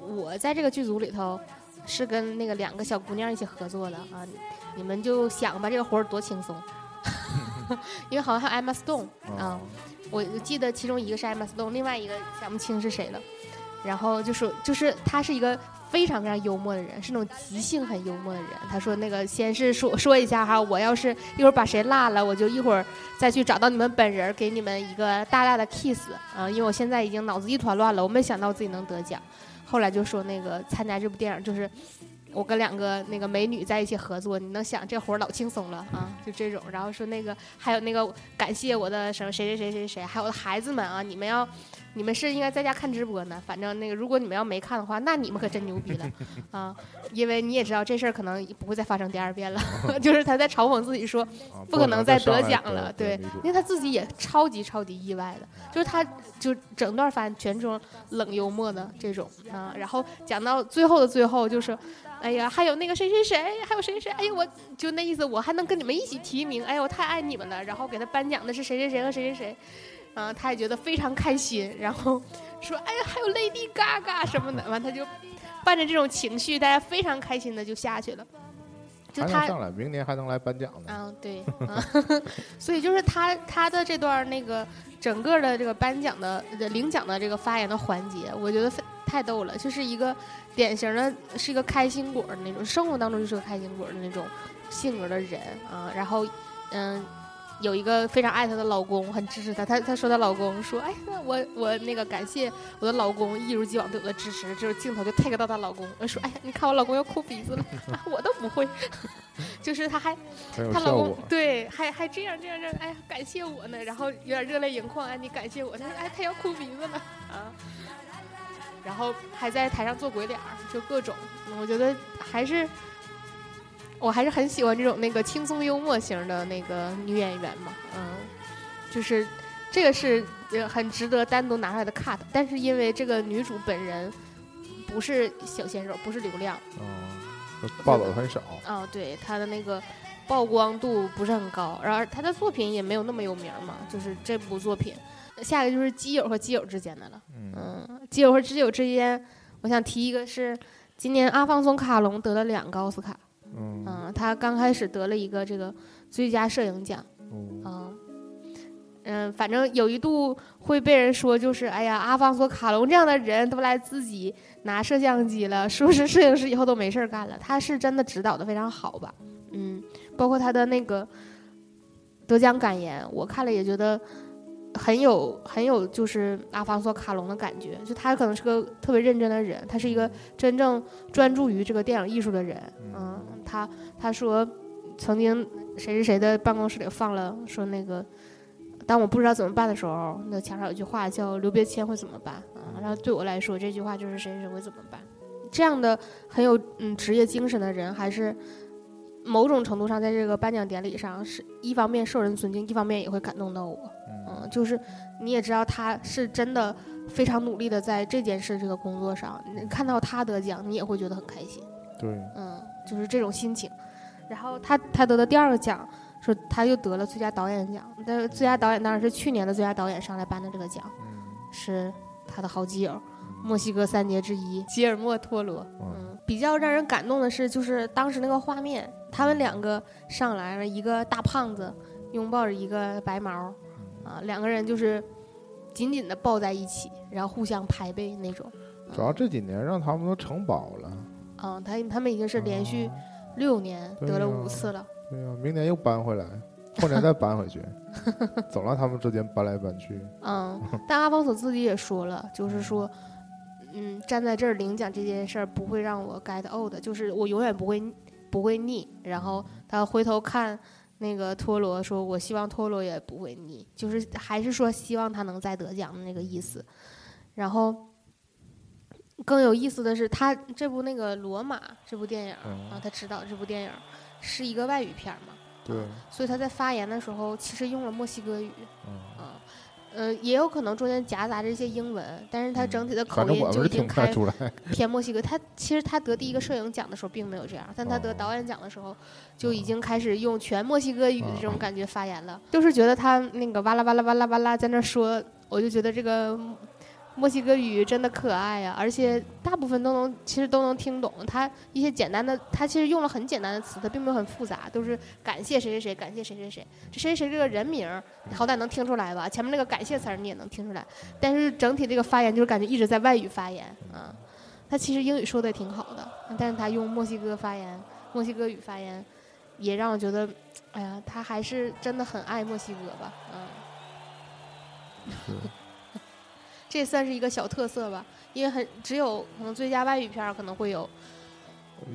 我在这个剧组里头是跟那个两个小姑娘一起合作的啊，你们就想吧，这个活儿多轻松，因为好像还有 Emma Stone 啊，我记得其中一个是 Emma Stone，另外一个想不清是谁了，然后就说就是他是一个非常非常幽默的人，是那种即兴很幽默的人。他说那个先是说说一下哈，我要是一会儿把谁落了，我就一会儿再去找到你们本人，给你们一个大大的 kiss 啊、因为我现在已经脑子一团乱了，我没想到自己能得奖。后来就说那个参加这部电影就是。我跟两个那个美女在一起合作，你能想这活儿老轻松了啊，就这种。然后说那个还有那个感谢我的什么谁谁谁谁谁，还有我的孩子们啊，你们要你们是应该在家看直播呢。反正那个如果你们要没看的话，那你们可真牛逼了 啊！因为你也知道这事儿可能不会再发生第二遍了，就是他在嘲讽自己说啊不可能再得奖了，对因为他自己也超级超级意外的，就是他就整段发言全是这种冷幽默的这种啊，然后讲到最后的最后就是。哎呀，还有那个谁谁谁，还有谁谁谁，哎呀，我就那意思，我还能跟你们一起提名，哎呀，我太爱你们了。然后给他颁奖的是谁谁谁和谁谁谁，啊，他也觉得非常开心，然后说，哎呀，还有 Lady Gaga 什么的，完他就伴着这种情绪，大家非常开心的就下去了。就他上来，明年还能来颁奖呢。啊，对，啊，所以就是他他的这段那个整个的这个颁奖的呃领奖的这个发言的环节，我觉得太逗了，就是一个典型的是一个开心果的那种，生活当中就是个开心果的那种性格的人啊，然后嗯。有一个非常爱她的老公，很支持她。她她说她老公说：“哎，那我我那个感谢我的老公一如既往对我的支持。”就是镜头就 take 到她老公，说：“哎呀，你看我老公要哭鼻子了，啊、我都不会。”就是她还 她老公。对，还还这样这样这样，哎呀，感谢我呢，然后有点热泪盈眶，哎，你感谢我，她说哎，她要哭鼻子了啊，然后还在台上做鬼脸，就各种，嗯我觉得还是，我还是很喜欢这种那个轻松幽默型的那个女演员嘛，嗯，就是这个是呃很值得单独拿出来的 cut，但是因为这个女主本人不是小鲜肉，不是流量。嗯，报道的很少。啊，对她的那个曝光度不是很高，然后她的作品也没有那么有名嘛，就是这部作品。下一个就是基友和基友之间的了，嗯，嗯，基友和基友之间，我想提一个是今年阿方索卡隆得了两个奥斯卡，嗯，嗯，他刚开始得了一个这个最佳摄影奖，哦啊，嗯，反正有一度会被人说，就是哎呀，阿方索卡隆这样的人都来自己拿摄像机了，是不是摄影师以后都没事儿干了？他是真的指导的非常好吧？嗯，包括他的那个得奖感言，我看了也觉得很有很有就是阿方索卡隆的感觉，就他可能是个特别认真的人，他是一个真正专注于这个电影艺术的人。嗯，他他说曾经谁谁谁的办公室里放了说那个。当我不知道怎么办的时候，那墙上有句话叫“刘别谦会怎么办”啊，然后对我来说，这句话就是谁谁谁会怎么办。这样的很有嗯职业精神的人，还是某种程度上在这个颁奖典礼上，是一方面受人尊敬，一方面也会感动到我。嗯，就是你也知道他是真的非常努力的在这件事这个工作上，你看到他得奖，你也会觉得很开心。对，嗯，就是这种心情。然后他他得的第二个奖，说他又得了最佳导演奖，但是最佳导演当然是去年的最佳导演上来颁的这个奖，嗯是他的好基友，墨西哥三杰之一吉尔莫托罗。嗯嗯，比较让人感动的是，就是当时那个画面，他们两个上来了，一个大胖子拥抱着一个白毛，啊，两个人就是紧紧的抱在一起，然后互相拍背那种。主要这几年让他们都承包了。嗯，他他们已经是连续六年得了五次了。对呀、明年又搬回来，后年再搬回去，总让他们之间搬来搬去。嗯，但阿方索自己也说了，就是说，嗯，站在这儿领奖这件事儿不会让我 get old，就是我永远不会不会腻。然后他回头看那个托罗，说我希望托罗也不会腻，就是还是说希望他能再得奖的那个意思。然后更有意思的是，他这部那个《罗马》这部电影啊，他指导这部电影儿是一个外语片儿嘛，对，所以他在发言的时候其实用了墨西哥语。呃，也有可能中间夹杂着一些英文，但是他整体的口音就已经开出来。偏墨西哥。他其实他得第一个摄影奖的时候并没有这样，但他得哦导演奖的时候就已经开始用全墨西哥语的这种哦感觉发言了。就是觉得他那个哇啦哇啦哇啦哇啦在那说，我就觉得这个墨西哥语真的可爱呀、而且大部分都能其实都能听懂。他一些简单的，他其实用了很简单的词，他并没有很复杂，都是感谢谁谁谁，感谢谁谁谁。这谁谁谁这个人名好歹能听出来吧？前面那个感谢词儿你也能听出来，但是整体这个发言就是感觉一直在外语发言啊，他其实英语说的也挺好的，但是他用墨西哥发言、墨西哥语发言，也让我觉得，哎呀，他还是真的很爱墨西哥吧，嗯。是这算是一个小特色吧，因为很只有可能最佳外语片儿可能会有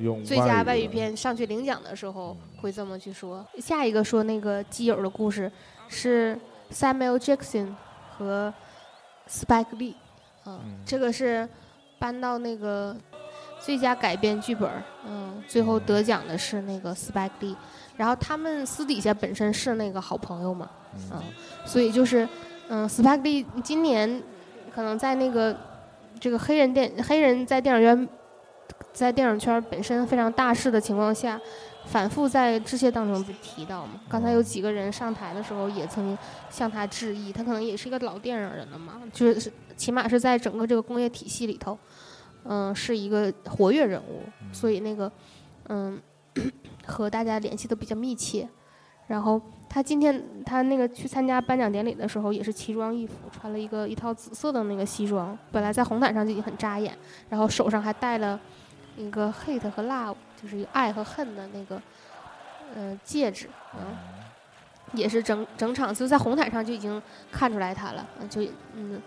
用最佳外语片上去领奖的时候嗯。会这么去说。下一个说那个基友的故事是 Samuel Jackson 和 Spike Lee，嗯，嗯这个是搬到那个最佳改编剧本，嗯，最后得奖的是那个 Spike Lee，然后他们私底下本身是那个好朋友嘛，嗯嗯，所以就是，嗯，Spike Lee 今年可能在那个这个黑人电黑人在电影院在电影圈本身非常大势的情况下，反复在致谢当中被提到嘛。刚才有几个人上台的时候也曾经向他致意，他可能也是一个老电影人了嘛，就是起码是在整个这个工业体系里头，嗯、是一个活跃人物，所以那个嗯 和大家联系的比较密切。然后他今天他那个去参加颁奖典礼的时候，也是奇装异服，穿了一个一套紫色的那个西装，本来在红毯上就已经很扎眼，然后手上还戴了一个 hate 和 love，就是爱和恨的那个呃戒指，嗯，也是整整场就在红毯上就已经看出来他了，嗯就嗯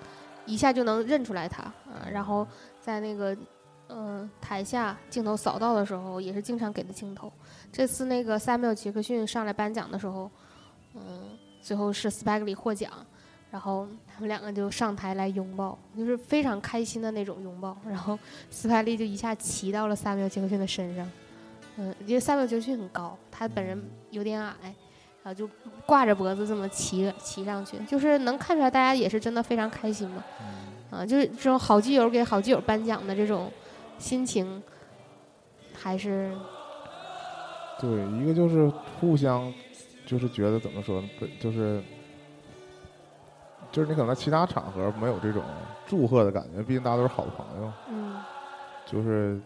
一下就能认出来他，嗯，然后在那个嗯、呃台下镜头扫到的时候，也是经常给的镜头。这次那个 Samuel ·杰克逊上来颁奖的时候，嗯，最后是斯派克里获奖，然后他们两个就上台来拥抱，就是非常开心的那种拥抱。然后斯派利就一下骑到了萨缪尔·杰克逊的身上，嗯，因为萨缪尔·杰克逊很高，他本人有点矮，然后就挂着脖子这么骑骑上去，就是能看出来大家也是真的非常开心嘛，啊，就是这种好基友给好基友颁奖的这种心情，还是对，一个就是互相，就是觉得怎么说呢，不就是就是你可能在其他场合没有这种祝贺的感觉，毕竟大家都是好朋友，嗯。就是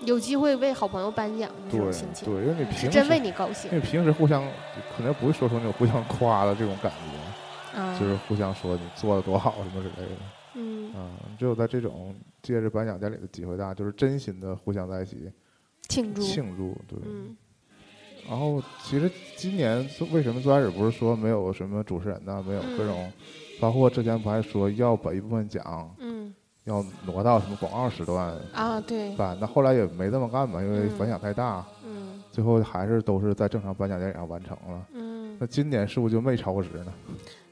有机会为好朋友颁奖这种心情，对，因为你平时真为你高兴因为平时互相可能不会说出那种互相夸的这种感觉，啊，就是互相说你做的多好什么之类的。嗯，嗯，只有在这种借着颁奖典礼的机会大家，就是真心的互相在一起庆祝，庆祝，对。嗯然后其实今年为什么最开始不是说没有什么主持人呢？没有嗯各种，包括之前不还说要把一部分奖嗯要挪到什么广告时段啊，对，办，那后来也没这么干嘛，因为嗯反响太大，嗯最后还是都是在正常颁奖典礼上完成了。嗯那，今年是不是就没超时呢？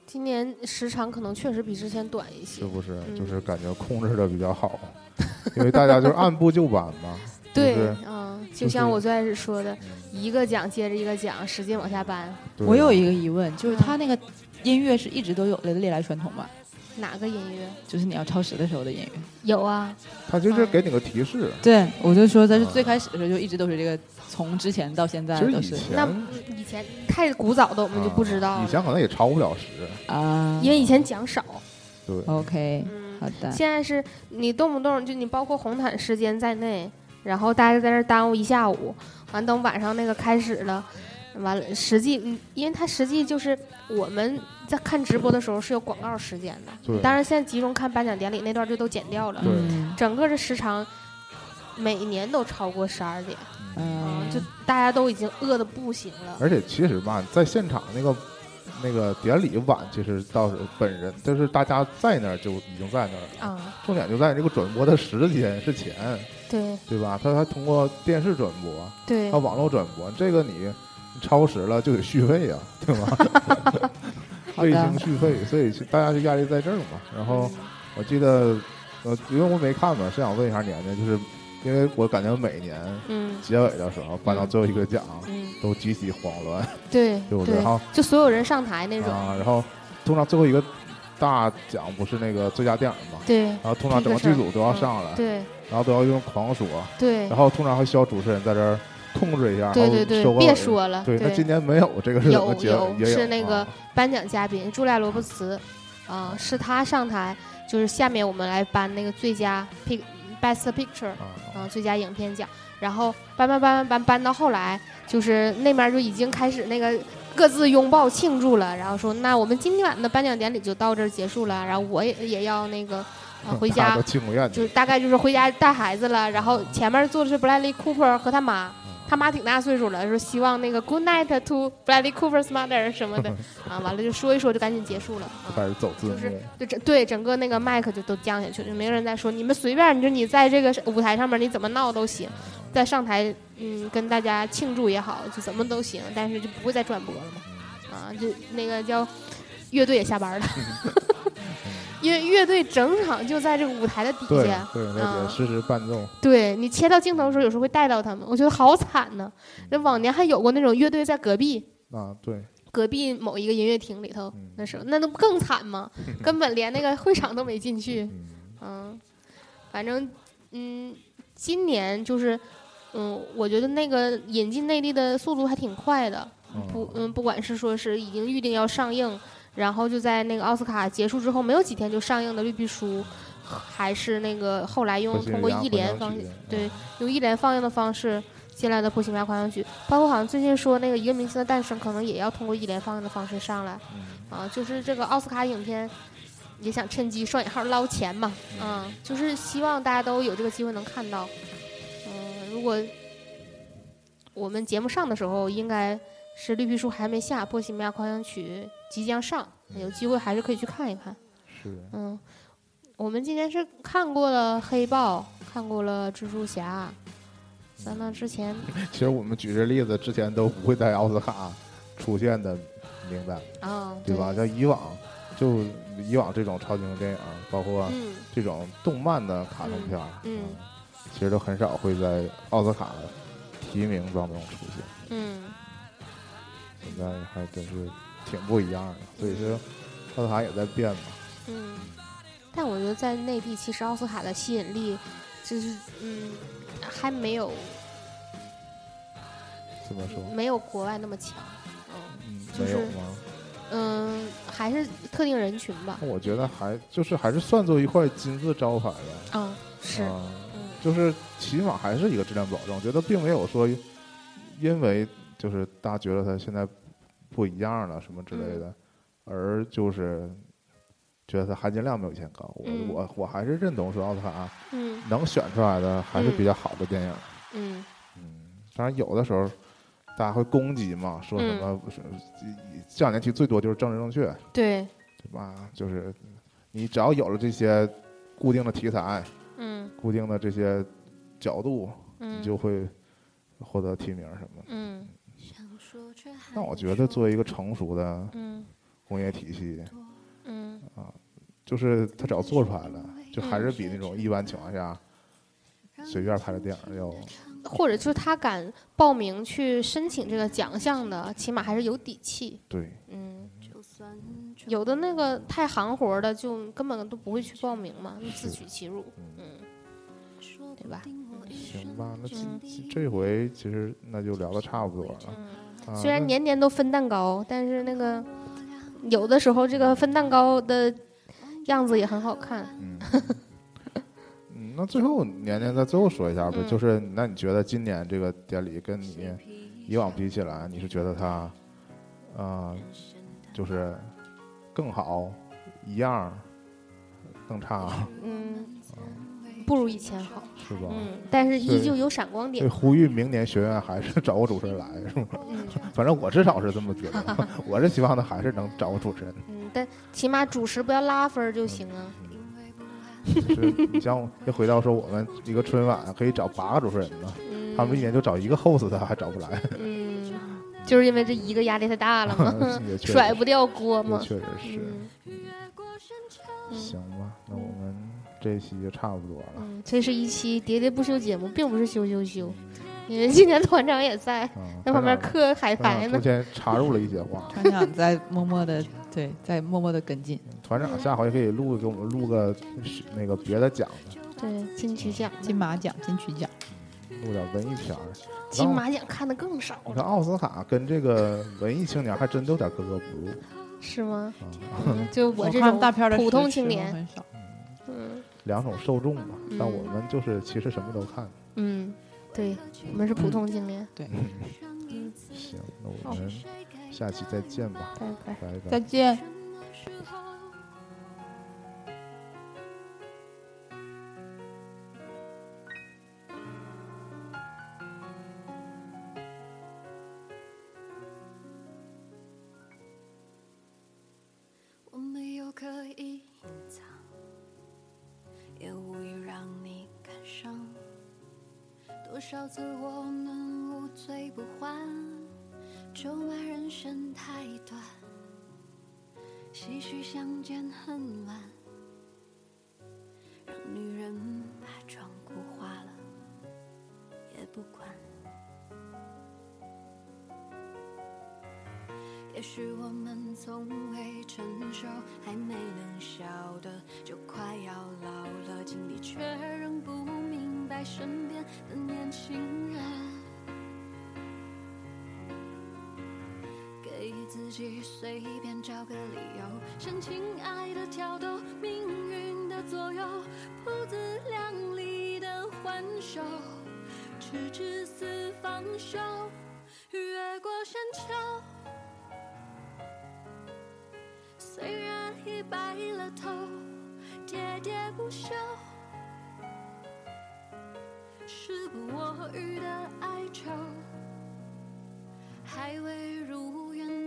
今年时长可能确实比之前短一些是，不是？嗯就是感觉控制的比较好，因为大家就是按部就班嘛。对，嗯，就就是像我最开始说的，嗯一个奖接着一个奖，使劲往下搬，我有一个疑问，就是他那个音乐是一直都有的历来传统吧？哪个音乐就是你要超时的时候的音乐。有啊？他就是给你个提示。对，我就说，但是啊最开始的时候就一直都是这个，从之前到现在都是那以前太古早的我们就不知道，啊以前可能也超不了时。啊，因为以前奖少，对，OK 嗯，好的，现在是你动不动就你包括红毯时间在内，然后大家在那耽误一下午，完等晚上那个开始了，完了实际嗯因为它实际就是我们在看直播的时候是有广告时间的，对。当然现在集中看颁奖典礼那段就都剪掉了，整个的时长每年都超过十二点，嗯，就大家都已经饿的不行了，而且其实吧，在现场那个那个典礼晚，其实倒是本人就是大家在那儿就已经在那儿了。啊，重点就在这个转播的时间是前，对对吧？他还通过电视转播，对他网络转播，这个你超时了就得续费呀、对吧？卫星续费，所以大家就压力在这儿嘛。然后我记得，呃，因为我没看嘛，是想问一下年年，就是因为我感觉每年嗯结尾的时候颁到最后一个奖，嗯，都极其慌乱 对对不对？对然，后就所有人上台那种，啊，然后通常最后一个大奖不是那个最佳电影嘛？对然后通常整个剧组都要上来，对然后都要用狂说，对然后通常还需要主持人在这儿控制一下，然后对对对。别说了，对，那今年没有这个是怎么有结有也是那个啊颁奖嘉宾朱莉亚·罗伯茨，啊、是他上台，就是下面我们来颁那个最佳 pic best picture 啊啊、最佳影片奖，然后颁颁颁颁颁颁到后来，就是那面就已经开始那个各自拥抱庆祝了，然后说那我们今天晚上的颁奖典礼就到这儿结束了，然后我也也要那个、呃、回 家就是大概就是回家带孩子了，然后前面坐的是 Bradley Cooper 和他妈，他妈挺大岁数了，说希望那个 Good night to Bradley Cooper's mother 什么的。啊，完了就说一说就赶紧结束了啊。开始走字就是幕，就整对整个那个麦克就都降下去了，就没有人再说你们随便，你说你在这个舞台上面你怎么闹都行，在上台嗯跟大家庆祝也好，就怎么都行，但是就不会再转播了嘛，啊，就那个叫 乐队也下班了，因为乐队整场就在这个舞台的底下，对，那啊实时伴奏，对你切到镜头的时候，有时候会带到他们，我觉得好惨呢。那往年还有过那种乐队在隔壁，啊，对，隔壁某一个音乐厅里头嗯，那时候那都更惨吗？根本连那个会场都没进去。嗯，嗯，反正嗯，今年就是嗯，我觉得那个引进内地的速度还挺快的。不嗯，不管是说是已经预定要上映，然后就在那个奥斯卡结束之后没有几天就上映的《绿皮书》，还是那个后来用通过一连方对用一连放映的方式进来的《波西米亚狂想曲》，包括好像最近说那个《一个明星的诞生》可能也要通过一连放映的方式上来嗯。啊，就是这个奥斯卡影片也想趁机双引号捞钱嘛，嗯，就是希望大家都有这个机会能看到。嗯，如果我们节目上的时候，应该是绿皮书还没下，《波西米亚狂想曲》即将上，有机会还是可以去看一看。是，嗯，我们今天是看过了《黑豹》，看过了《蜘蛛侠》，在那之前 其实我们举这例子之前都不会在奥斯卡出现的名单，啊，对吧？像以往就以往这种超级英雄电影，包括嗯这种动漫的卡通片，嗯嗯其实都很少会在奥斯卡提名当中出现。嗯现在还真是挺不一样的，所以说奥斯卡也在变嘛。嗯，但我觉得在内地，其实奥斯卡的吸引力就是嗯还没有怎么说？没有国外那么强，嗯嗯，就是没有吗？嗯，还是特定人群吧，我觉得还就是还是算作一块金字招牌吧。啊是就是起码还是一个质量保证。我觉得并没有说因为就是大家觉得它现在不一样了什么之类嗯的，而就是觉得它含金量没有以前高。我、嗯我我还是认同说奥斯卡嗯能选出来的还是比较好的电影。嗯嗯，当然有的时候大家会攻击嘛，说什么、是这两年其实最多就是政治正确，对对吧？就是你只要有了这些固定的题材、嗯固定的这些角度，嗯你就会获得提名什么的。嗯但我觉得作为一个成熟的嗯工业体系，嗯就是他只要做出来了，就还是比那种一般情况下随便拍的电影要或者就是他敢报名去申请这个奖项的，起码还是有底气。对。嗯，有的那个太行活的，就根本都不会去报名嘛，就自取其辱。嗯，对吧？行吧，那这嗯这回其实那就聊的差不多了。虽然年年都分蛋糕，但是那个有的时候这个分蛋糕的样子也很好看。嗯，嗯，那最后年年在最后说一下呗，嗯。就是那你觉得今年这个典礼跟你以往比起来，你是觉得它，呃，就是更好、一样、更差，嗯，不如以前好。是吧？嗯，但是依旧有闪光点所以。呼吁明年学院还是找个主持人来，是吗？嗯 反正我至少是这么觉得，我是希望他还是能找个主持人。嗯，但起码主持不要拉分儿就行啊。就是你像又回到说我们一个春晚可以找八个主持人呢，嗯，他们一年就找一个 host，他还找不来，嗯，就是因为这一个压力太大了嘛，甩不掉锅嘛。确实是。嗯嗯行吧，那我们这一期就差不多了。嗯，这是一期喋喋不休节目，并不是羞羞羞，因为今年团长也在，啊，在旁边团长嗑海苔呢。长中间插入了一些话。团长在默默的对，在默默的跟进。团长下回可以录给我们录个那个别的奖的，对，金曲奖，金马奖、金曲奖，录点文艺片儿。金马奖看的更少你看奥斯卡跟这个文艺青年还真有点格格不入是吗？就 我这种大片的普通青年很少。嗯两种受众吧。但嗯我们就是其实什么都看。嗯，对，我们是普通青年。对，嗯，行，那我们下期再见吧，拜拜。拜拜。再见。唏嘘相见恨晚，让女人把妆哭花了也不管。也许我们从未成熟，还没能笑得就快要老了，经历却仍不明白身边的年轻人。自己随便找个理由，向亲爱的挑逗，命运的左右，不自量力的还手，直至死方休，越过山丘。虽然已白了头，喋喋不休，时不我予的哀愁，还未如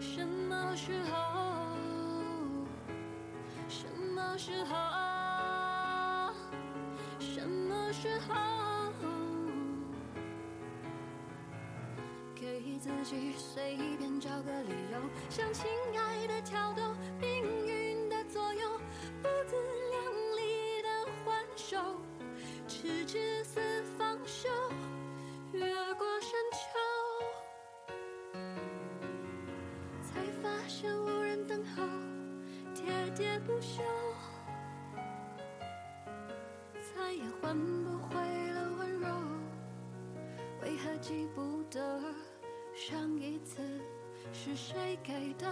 什么时候？什么时候？什么时候？给自己随便找个理由，向亲爱的挑逗，并喋不休，再也换不回了温柔。为何记不得上一次是谁给的？